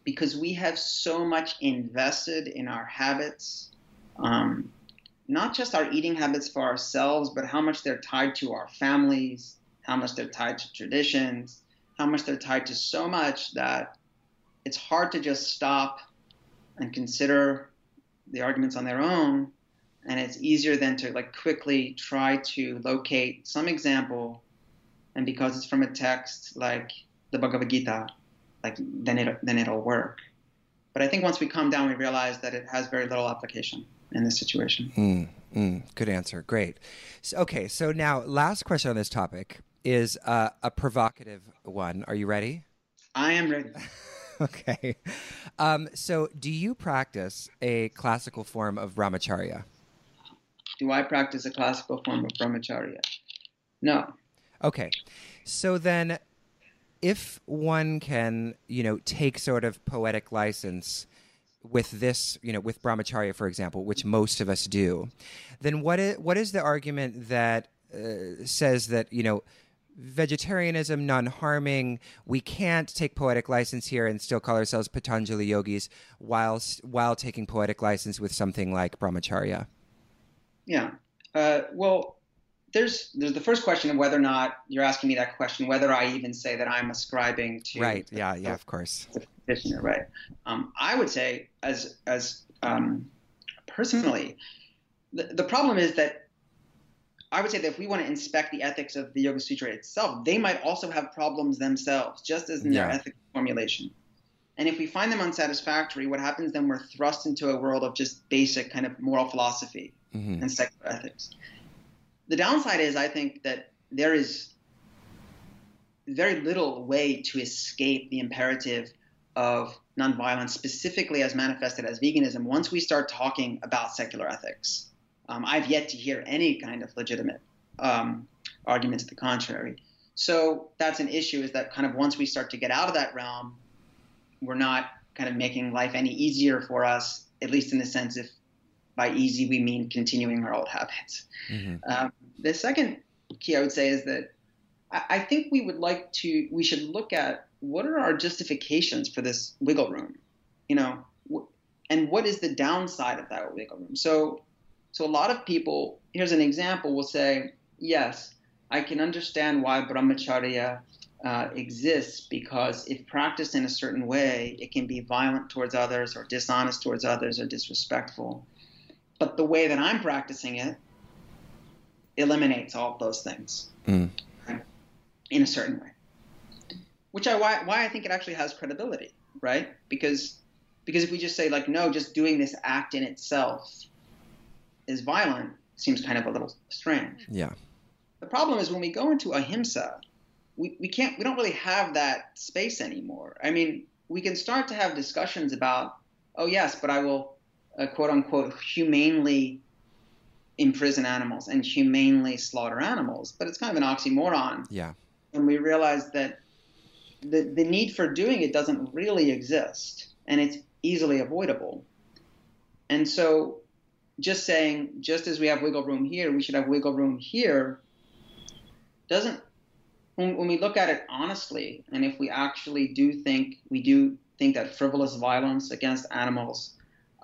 because we have so much invested in our habits, um, not just our eating habits for ourselves, but how much they're tied to our families, how much they're tied to traditions, how much they're tied to so much that it's hard to just stop and consider the arguments on their own. And it's easier than to like quickly try to locate some example and because it's from a text like the Bhagavad Gita, like then it then it'll work. But I think once we calm down, we realize that it has very little application in this situation. Mm, mm, good answer. Great. So, okay, so now last question on this topic is uh, a provocative one. Are you ready? I am ready. okay. Um, so, do you practice a classical form of brahmacharya? Do I practice a classical form of brahmacharya? No. Okay. So then if one can, you know, take sort of poetic license with this, you know, with brahmacharya, for example, which most of us do, then what is, what is the argument that uh, says that, you know, vegetarianism, non harming, we can't take poetic license here and still call ourselves Patanjali yogis whilst, while taking poetic license with something like brahmacharya? Yeah. Uh, well, there's there's the first question of whether or not you're asking me that question, whether I even say that I'm ascribing to right. Yeah, yeah, of course. The petitioner, right? Um, I would say, as as um, personally, the, the problem is that I would say that if we want to inspect the ethics of the Yoga Sutra itself, they might also have problems themselves, just as in yeah. their ethical formulation. And if we find them unsatisfactory, what happens then? We're thrust into a world of just basic kind of moral philosophy mm-hmm. and secular ethics the downside is I think that there is very little way to escape the imperative of nonviolence, specifically as manifested as veganism, once we start talking about secular ethics. Um, I've yet to hear any kind of legitimate um, argument to the contrary. So that's an issue is that kind of once we start to get out of that realm, we're not kind of making life any easier for us, at least in the sense if by easy we mean continuing our old habits. Mm-hmm. Um, the second key I would say is that I, I think we would like to we should look at what are our justifications for this wiggle room? You know, and what is the downside of that wiggle room? So, so a lot of people, here's an example, will say, yes, I can understand why brahmacharya uh, exists because if practiced in a certain way, it can be violent towards others or dishonest towards others or disrespectful. But the way that I'm practicing it eliminates all of those things mm. right? in a certain way. Which I why, why I think it actually has credibility, right? Because because if we just say like no, just doing this act in itself is violent, seems kind of a little strange. Yeah. The problem is when we go into ahimsa, we, we can't we don't really have that space anymore. I mean, we can start to have discussions about, oh yes, but I will uh, quote unquote humanely imprison animals and humanely slaughter animals, but it's kind of an oxymoron. Yeah. And we realize that the the need for doing it doesn't really exist, and it's easily avoidable. And so, just saying, just as we have wiggle room here, we should have wiggle room here, doesn't when, when we look at it honestly, and if we actually do think we do think that frivolous violence against animals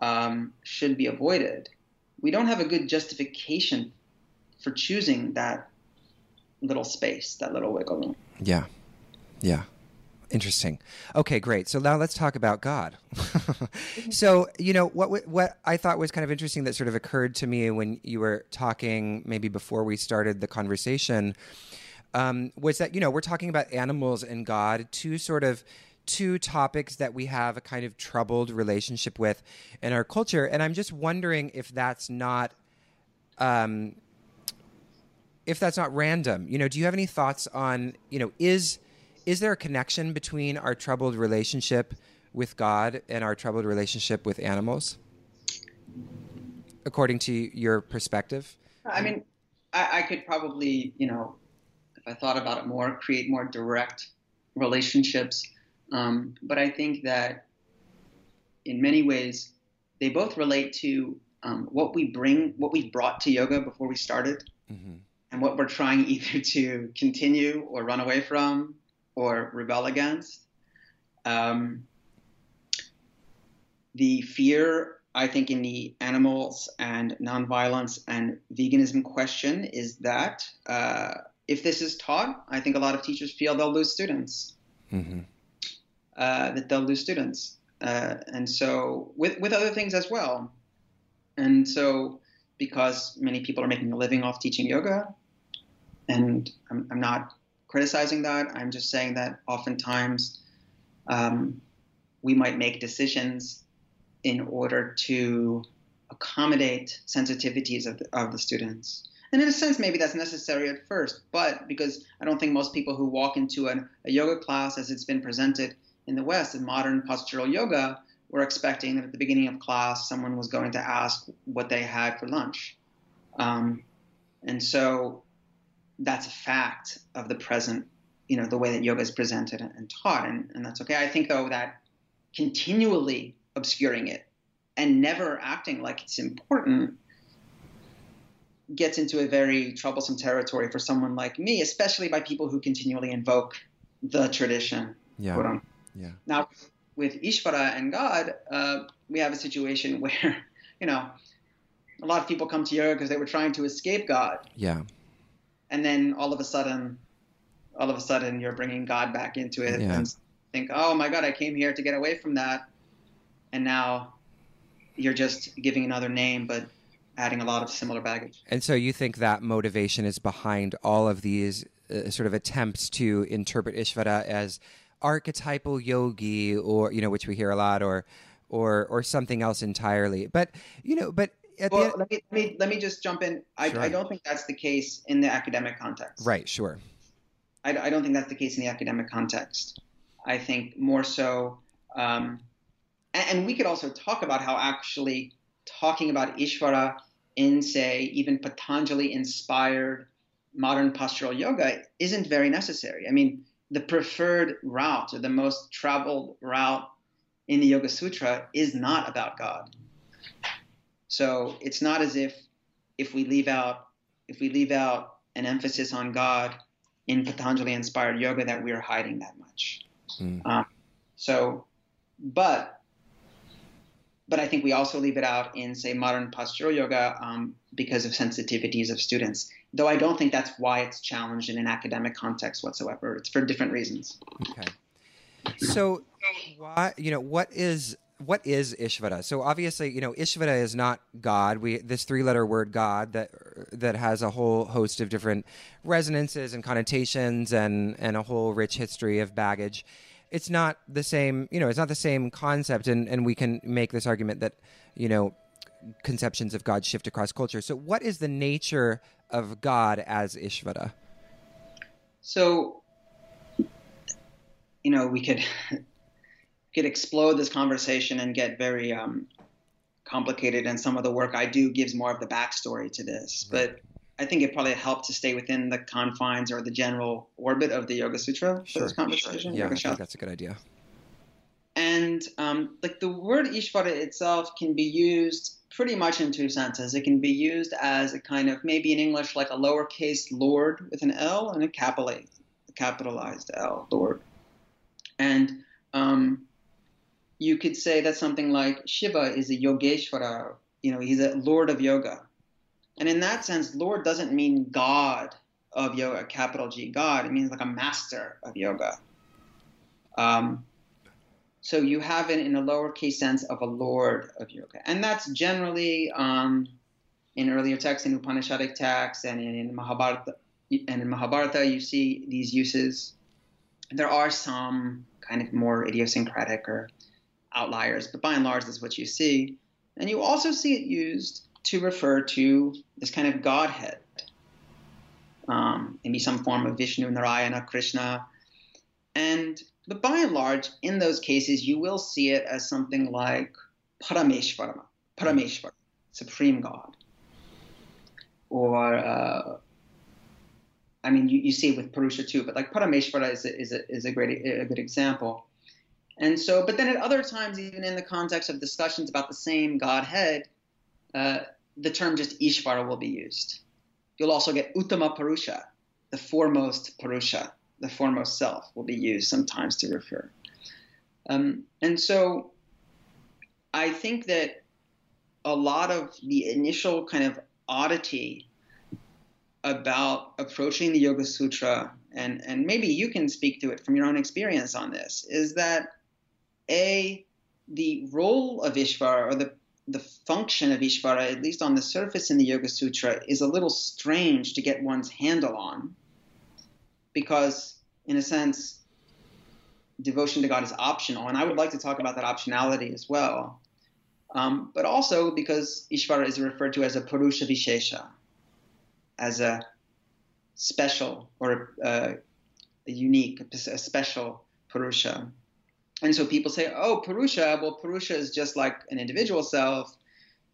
um, should be avoided, we don't have a good justification for choosing that little space, that little wiggle room. Yeah, yeah. Interesting. Okay, great. So now let's talk about God. so, you know, what what I thought was kind of interesting that sort of occurred to me when you were talking maybe before we started the conversation um, was that you know we're talking about animals and God, two sort of two topics that we have a kind of troubled relationship with in our culture, and I'm just wondering if that's not. Um, if that's not random, you know, do you have any thoughts on, you know, is is there a connection between our troubled relationship with God and our troubled relationship with animals? According to your perspective? I mean, I, I could probably, you know, if I thought about it more, create more direct relationships. Um, but I think that in many ways, they both relate to um, what we bring, what we brought to yoga before we started, mm-hmm. and what we're trying either to continue or run away from or rebel against. Um, the fear, I think, in the animals and nonviolence and veganism question is that uh, if this is taught, I think a lot of teachers feel they'll lose students. Mm-hmm. Uh, that they'll lose students, uh, and so with with other things as well. And so, because many people are making a living off teaching yoga, and I'm, I'm not criticizing that. I'm just saying that oftentimes um, we might make decisions in order to accommodate sensitivities of the, of the students. And in a sense, maybe that's necessary at first, but because I don't think most people who walk into an, a yoga class as it's been presented in the West, in modern postural yoga, we're expecting that at the beginning of class someone was going to ask what they had for lunch. Um, and so that's a fact of the present, you know, the way that yoga is presented and, taught, and, and that's okay. I think, though, that continually obscuring it and never acting like it's important gets into a very troublesome territory for someone like me, especially by people who continually invoke the tradition. Yeah. Yeah. Now, with Ishvara and God, uh, we have a situation where, you know, a lot of people come to yoga because they were trying to escape God. Yeah. And then all of a sudden, all of a sudden, you're bringing God back into it yeah. and think, oh my God, I came here to get away from that. And now you're just giving another name, but adding a lot of similar baggage. And so you think that motivation is behind all of these uh, sort of attempts to interpret Ishvara as archetypal yogi or you know which we hear a lot or or or something else entirely. But you know, but well, end- let, me, let me let me just jump in. I, sure. I, don't think that's the case in the academic context. Right. Sure. I, I, don't think that's the case in the academic context. I think more so, um, and, and, we could also talk about how actually talking about Ishvara in, say, even Patanjali inspired modern postural yoga isn't very necessary. I mean, the preferred route or the most traveled route in the Yoga Sutra is not about God. So it's not as if if we leave out if we leave out an emphasis on God in Patanjali inspired yoga that we are hiding that much. Mm. Um, so, but but I think we also leave it out in say modern postural yoga um, because of sensitivities of students. Though I don't think that's why it's challenged in an academic context whatsoever. It's for different reasons. Okay. So, why you know what is what is Ishvara? So obviously, you know, Ishvara is not God. We this three-letter word God that that has a whole host of different resonances and connotations and and a whole rich history of baggage. It's not the same, you know, it's not the same concept and and we can make this argument that, you know, conceptions of God shift across culture. So what is the nature of God as Ishvara? So you know, we could could explode this conversation and get very um, complicated. And some of the work I do gives more of the backstory to this. Right. But I think it probably helped to stay within the confines or the general orbit of the Yoga Sutra sure. for this conversation. Yeah, I think that's a good idea. And um, like the word Ishvara itself can be used pretty much in two senses. It can be used as a kind of maybe in English like a lowercase Lord with an L and a capitalized L, Lord. And um, you could say that something like Shiva is a Yogeshwara, you know, he's a Lord of Yoga. And in that sense, Lord doesn't mean God of yoga, capital G, God. It means like a master of yoga. Um, so you have it in a lowercase sense of a Lord of yoga. And that's generally um, in earlier texts, in Upanishadic texts, and in, Mahabharata. And in Mahabharata, you see these uses. There are some kind of more idiosyncratic or outliers, but by and large, that's what you see. And you also see it used to refer to this kind of Godhead, um, maybe some form of Vishnu, Narayana, Krishna. And but by and large, in those cases, you will see it as something like Parameshvara, Parameshvara, Supreme God. Or, uh, I mean, you, you see it with Purusha too, but like Parameshvara is a, is a, is a great, a good example. And so, but then at other times, even in the context of discussions about the same Godhead, uh, the term just Ishvara will be used. You'll also get Uttama Purusha, the foremost Purusha, the foremost self, will be used sometimes to refer. Um, and so I think that a lot of the initial kind of oddity about approaching the Yoga Sutra, and, and maybe you can speak to it from your own experience on this, is that a the role of Ishvara or the the function of Ishvara, at least on the surface in the Yoga Sutra, is a little strange to get one's handle on, because in a sense, devotion to God is optional, and I would like to talk about that optionality as well. Um, but also because Ishvara is referred to as a Purusha Vishesha, as a special or a, a unique, a special Purusha. And so people say, oh, Purusha, well, Purusha is just like an individual self.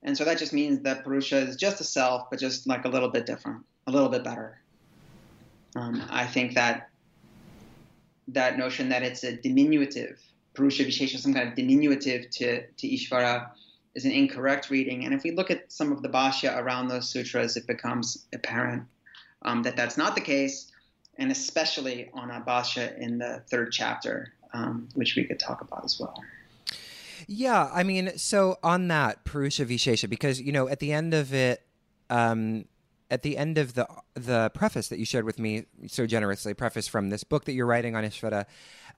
And so that just means that Purusha is just a self, but just like a little bit different, a little bit better. Um, I think that that notion that it's a diminutive, Purusha Vishesha, some kind of diminutive to, to Ishvara, is an incorrect reading. And if we look at some of the Bhashya around those sutras, it becomes apparent um, that that's not the case, and especially on a Bhashya in the third chapter um, which we could talk about as well. Yeah, I mean, so on that Purusha Vishesha, because you know, at the end of it, um, at the end of the the preface that you shared with me so generously, preface from this book that you're writing on Ishvara,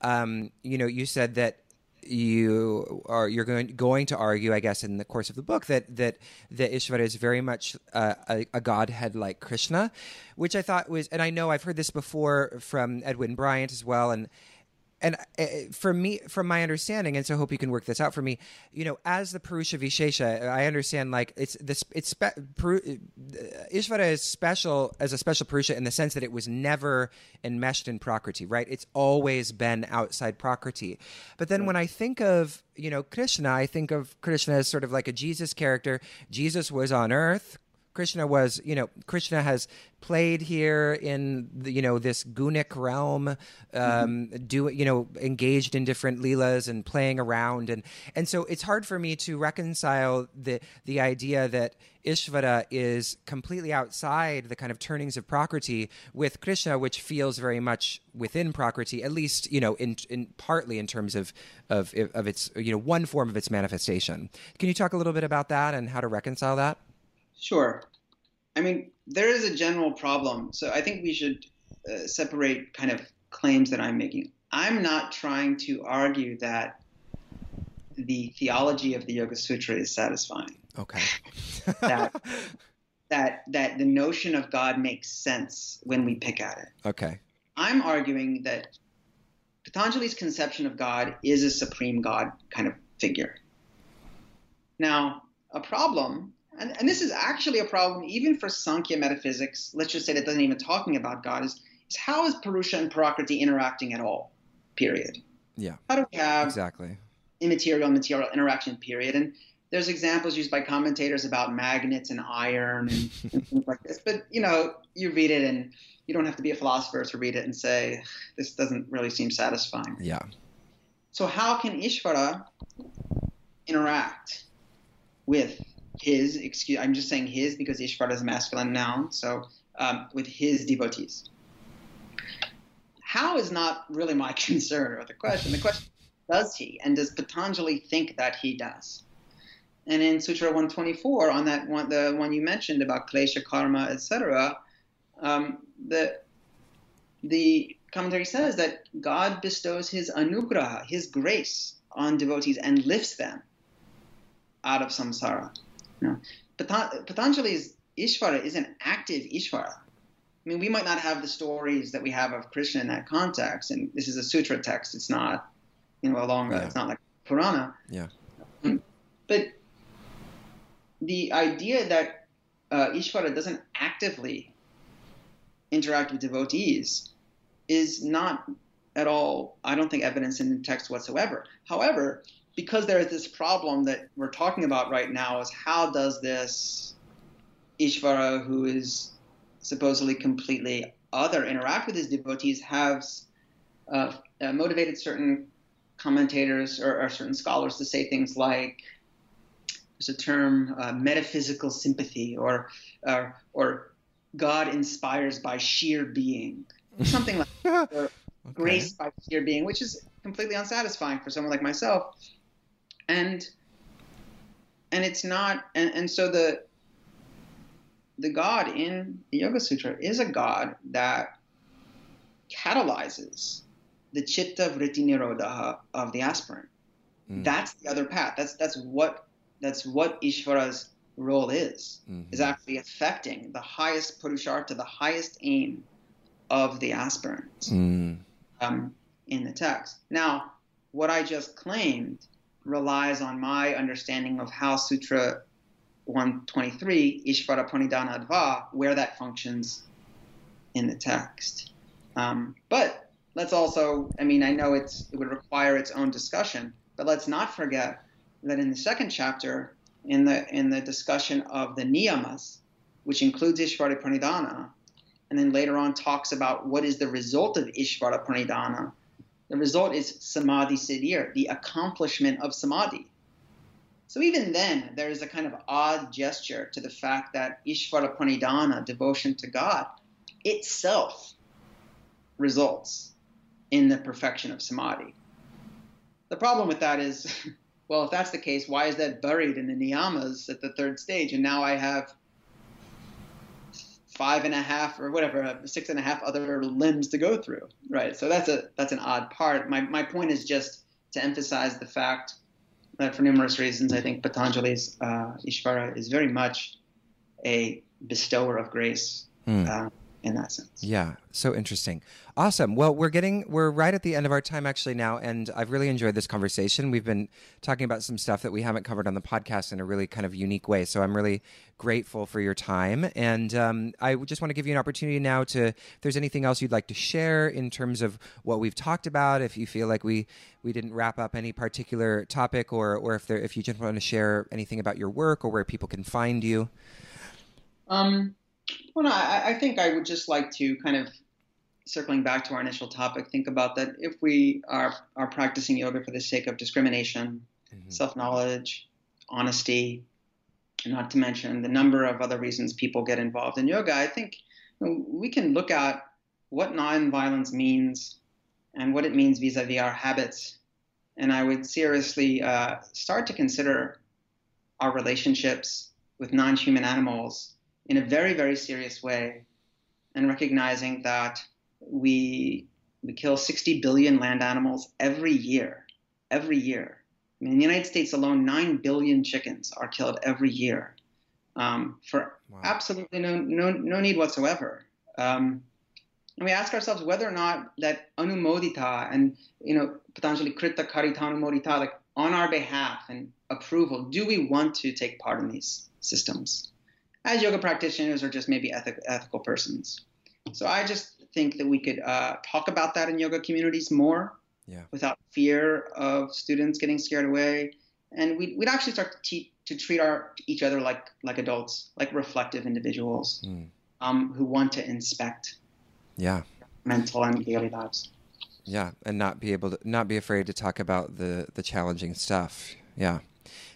um, you know, you said that you are you're going going to argue, I guess, in the course of the book that that that Ishvara is very much uh, a, a godhead like Krishna, which I thought was, and I know I've heard this before from Edwin Bryant as well, and and uh, for me, from my understanding, and so I hope you can work this out for me. You know, as the Purusha Vishesha, I understand like it's this. It's spe- uh, Ishvara is special as a special Purusha in the sense that it was never enmeshed in Prakriti, right? It's always been outside Prakriti. But then right. when I think of you know Krishna, I think of Krishna as sort of like a Jesus character. Jesus was on Earth Krishna was, you know, Krishna has played here in the, you know this gunic realm, um, mm-hmm. do you know engaged in different leelas and playing around, and and so it's hard for me to reconcile the the idea that Ishvara is completely outside the kind of turnings of Prakriti with Krishna, which feels very much within Prakriti, at least you know in in partly in terms of of of its you know one form of its manifestation. Can you talk a little bit about that and how to reconcile that? Sure. I mean, there is a general problem. So I think we should uh, separate kind of claims that I'm making. I'm not trying to argue that the theology of the Yoga Sutra is satisfying. Okay. that that that the notion of God makes sense when we pick at it. Okay. I'm arguing that Patanjali's conception of God is a supreme God kind of figure. Now, a problem and, and this is actually a problem even for Sankhya metaphysics, let's just say that doesn't even talking about God, is, is how is Purusha and Prakriti interacting at all, period. Yeah. How do we have exactly immaterial and material interaction, period? And there's examples used by commentators about magnets and iron and, and things like this. But, you know, you read it and you don't have to be a philosopher to read it and say, this doesn't really seem satisfying. Yeah. So how can Ishvara interact with his, excuse, I'm just saying his because Ishvara is a masculine noun, so um, with his devotees. How is not really my concern or the question. The question does he, and does Patanjali think that he does? And in Sutra 124, on that one, the one you mentioned about klesha, karma, etc., um, the the commentary says that God bestows His anugraha, His grace, on devotees and lifts them out of samsara. No. Patanjali's Ishvara is an active Ishvara. I mean, we might not have the stories that we have of Krishna in that context, and this is a sutra text. It's not, you know, a long. Yeah. It's not like Purana. Yeah. But the idea that uh, Ishvara doesn't actively interact with devotees is not at all, I don't think, evidence in the text whatsoever. However, because there is this problem that we're talking about right now is how does this Ishvara, who is supposedly completely other, interact with his devotees, have uh, uh, motivated certain commentators or, or, certain scholars to say things like there's a term uh, metaphysical sympathy or, or, or God inspires by sheer being, something like that, or okay. grace by sheer being, which is completely unsatisfying for someone like myself and and it's not and, and so the the god in the yoga sutra is a god that catalyzes the chitta vritti nirodha of the aspirant mm. that's the other path that's that's what that's what ishvara's role is mm-hmm. is actually affecting the highest purushartha the highest aim of the aspirant mm. um, in the text now what i just claimed relies on my understanding of how Sutra 123, Ishvara Pranidhanad va, where that functions in the text. Um, but let's also, I mean, I know it's, it would require its own discussion, but let's not forget that in the second chapter, in the, in the discussion of the niyamas, which includes Ishvara Pranidhana, and then later on talks about what is the result of Ishvara Pranidhana, the result is samadhi siddhir, the accomplishment of samadhi. So even then, there is a kind of odd gesture to the fact that Ishvara Pranidhana, devotion to God, itself results in the perfection of samadhi. The problem with that is, well, if that's the case, why is that buried in the niyamas at the third stage? And now I have five and a half or whatever, six and a half other limbs to go through, right? So that's a that's an odd part. My my point is just to emphasize the fact that for numerous reasons, I think Patanjali's uh, Ishvara is very much a bestower of grace. Mm. Uh, in that sense. Yeah, so interesting. Awesome. Well, we're getting we're right at the end of our time actually now and I've really enjoyed this conversation. We've been talking about some stuff that we haven't covered on the podcast in a really kind of unique way. So I'm really grateful for your time and um, I just want to give you an opportunity now to if there's anything else you'd like to share in terms of what we've talked about, if you feel like we we didn't wrap up any particular topic or or if there if you just want to share anything about your work or where people can find you. Um, well, no, I, I think I would just like to kind of circling back to our initial topic, think about that if we are are practicing yoga for the sake of discrimination, mm-hmm. self knowledge, honesty, and not to mention the number of other reasons people get involved in yoga, I think you know, we can look at what nonviolence means and what it means vis-a-vis our habits. And I would seriously uh, start to consider our relationships with non-human animals in a very, very serious way, and recognizing that we we kill 60 billion land animals every year, every year. I mean, in the United States alone, 9 billion chickens are killed every year um, for wow. absolutely no, no, no need whatsoever. Um, and we ask ourselves whether or not that anumodita and, you know, Patanjali krita karita anumodita, like on our behalf and approval, do we want to take part in these systems as yoga practitioners or just maybe ethic, ethical persons? So I just think that we could uh, talk about that in yoga communities more yeah. without fear of students getting scared away. And we'd, we'd actually start to, te- to treat our each other like like adults, like reflective individuals mm. um, who want to inspect yeah mental and daily lives. Yeah, and not be able to not be afraid to talk about the the challenging stuff. Yeah.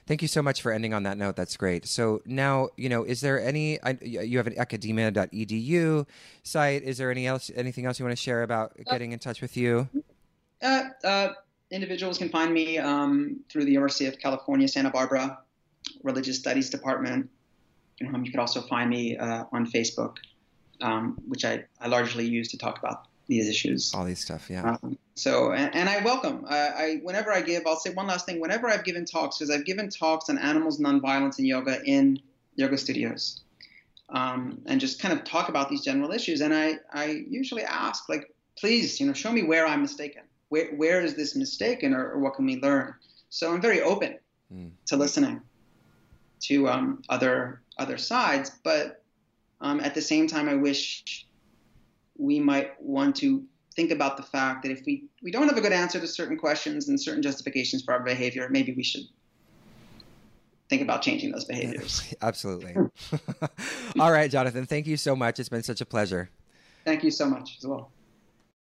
Thank you so much for ending on that note. That's great. So now, you know, is there any? I, you have an academia.edu site. Is there any else? Anything else you want to share about getting in touch with you? Uh, uh, individuals can find me um, through the University of California, Santa Barbara Religious Studies Department. Um, you can also find me uh, on Facebook, um, which I, I largely use to talk about these issues. All these stuff, yeah. Um, so, and, and, I welcome. I, I, whenever I give, I'll say one last thing. Whenever I've given talks, because I've given talks on animals, nonviolence, and yoga in yoga studios, um, and just kind of talk about these general issues. And I, I usually ask, like, please, you know, show me where I'm mistaken. Where, where is this mistaken, or, or what can we learn? So I'm very open mm. to listening to um, other other sides, but um, at the same time, I wish we might want to think about the fact that if we, we don't have a good answer to certain questions and certain justifications for our behavior, maybe we should think about changing those behaviors. Absolutely. All right, Jonathan, thank you so much. It's been such a pleasure. Thank you so much as well.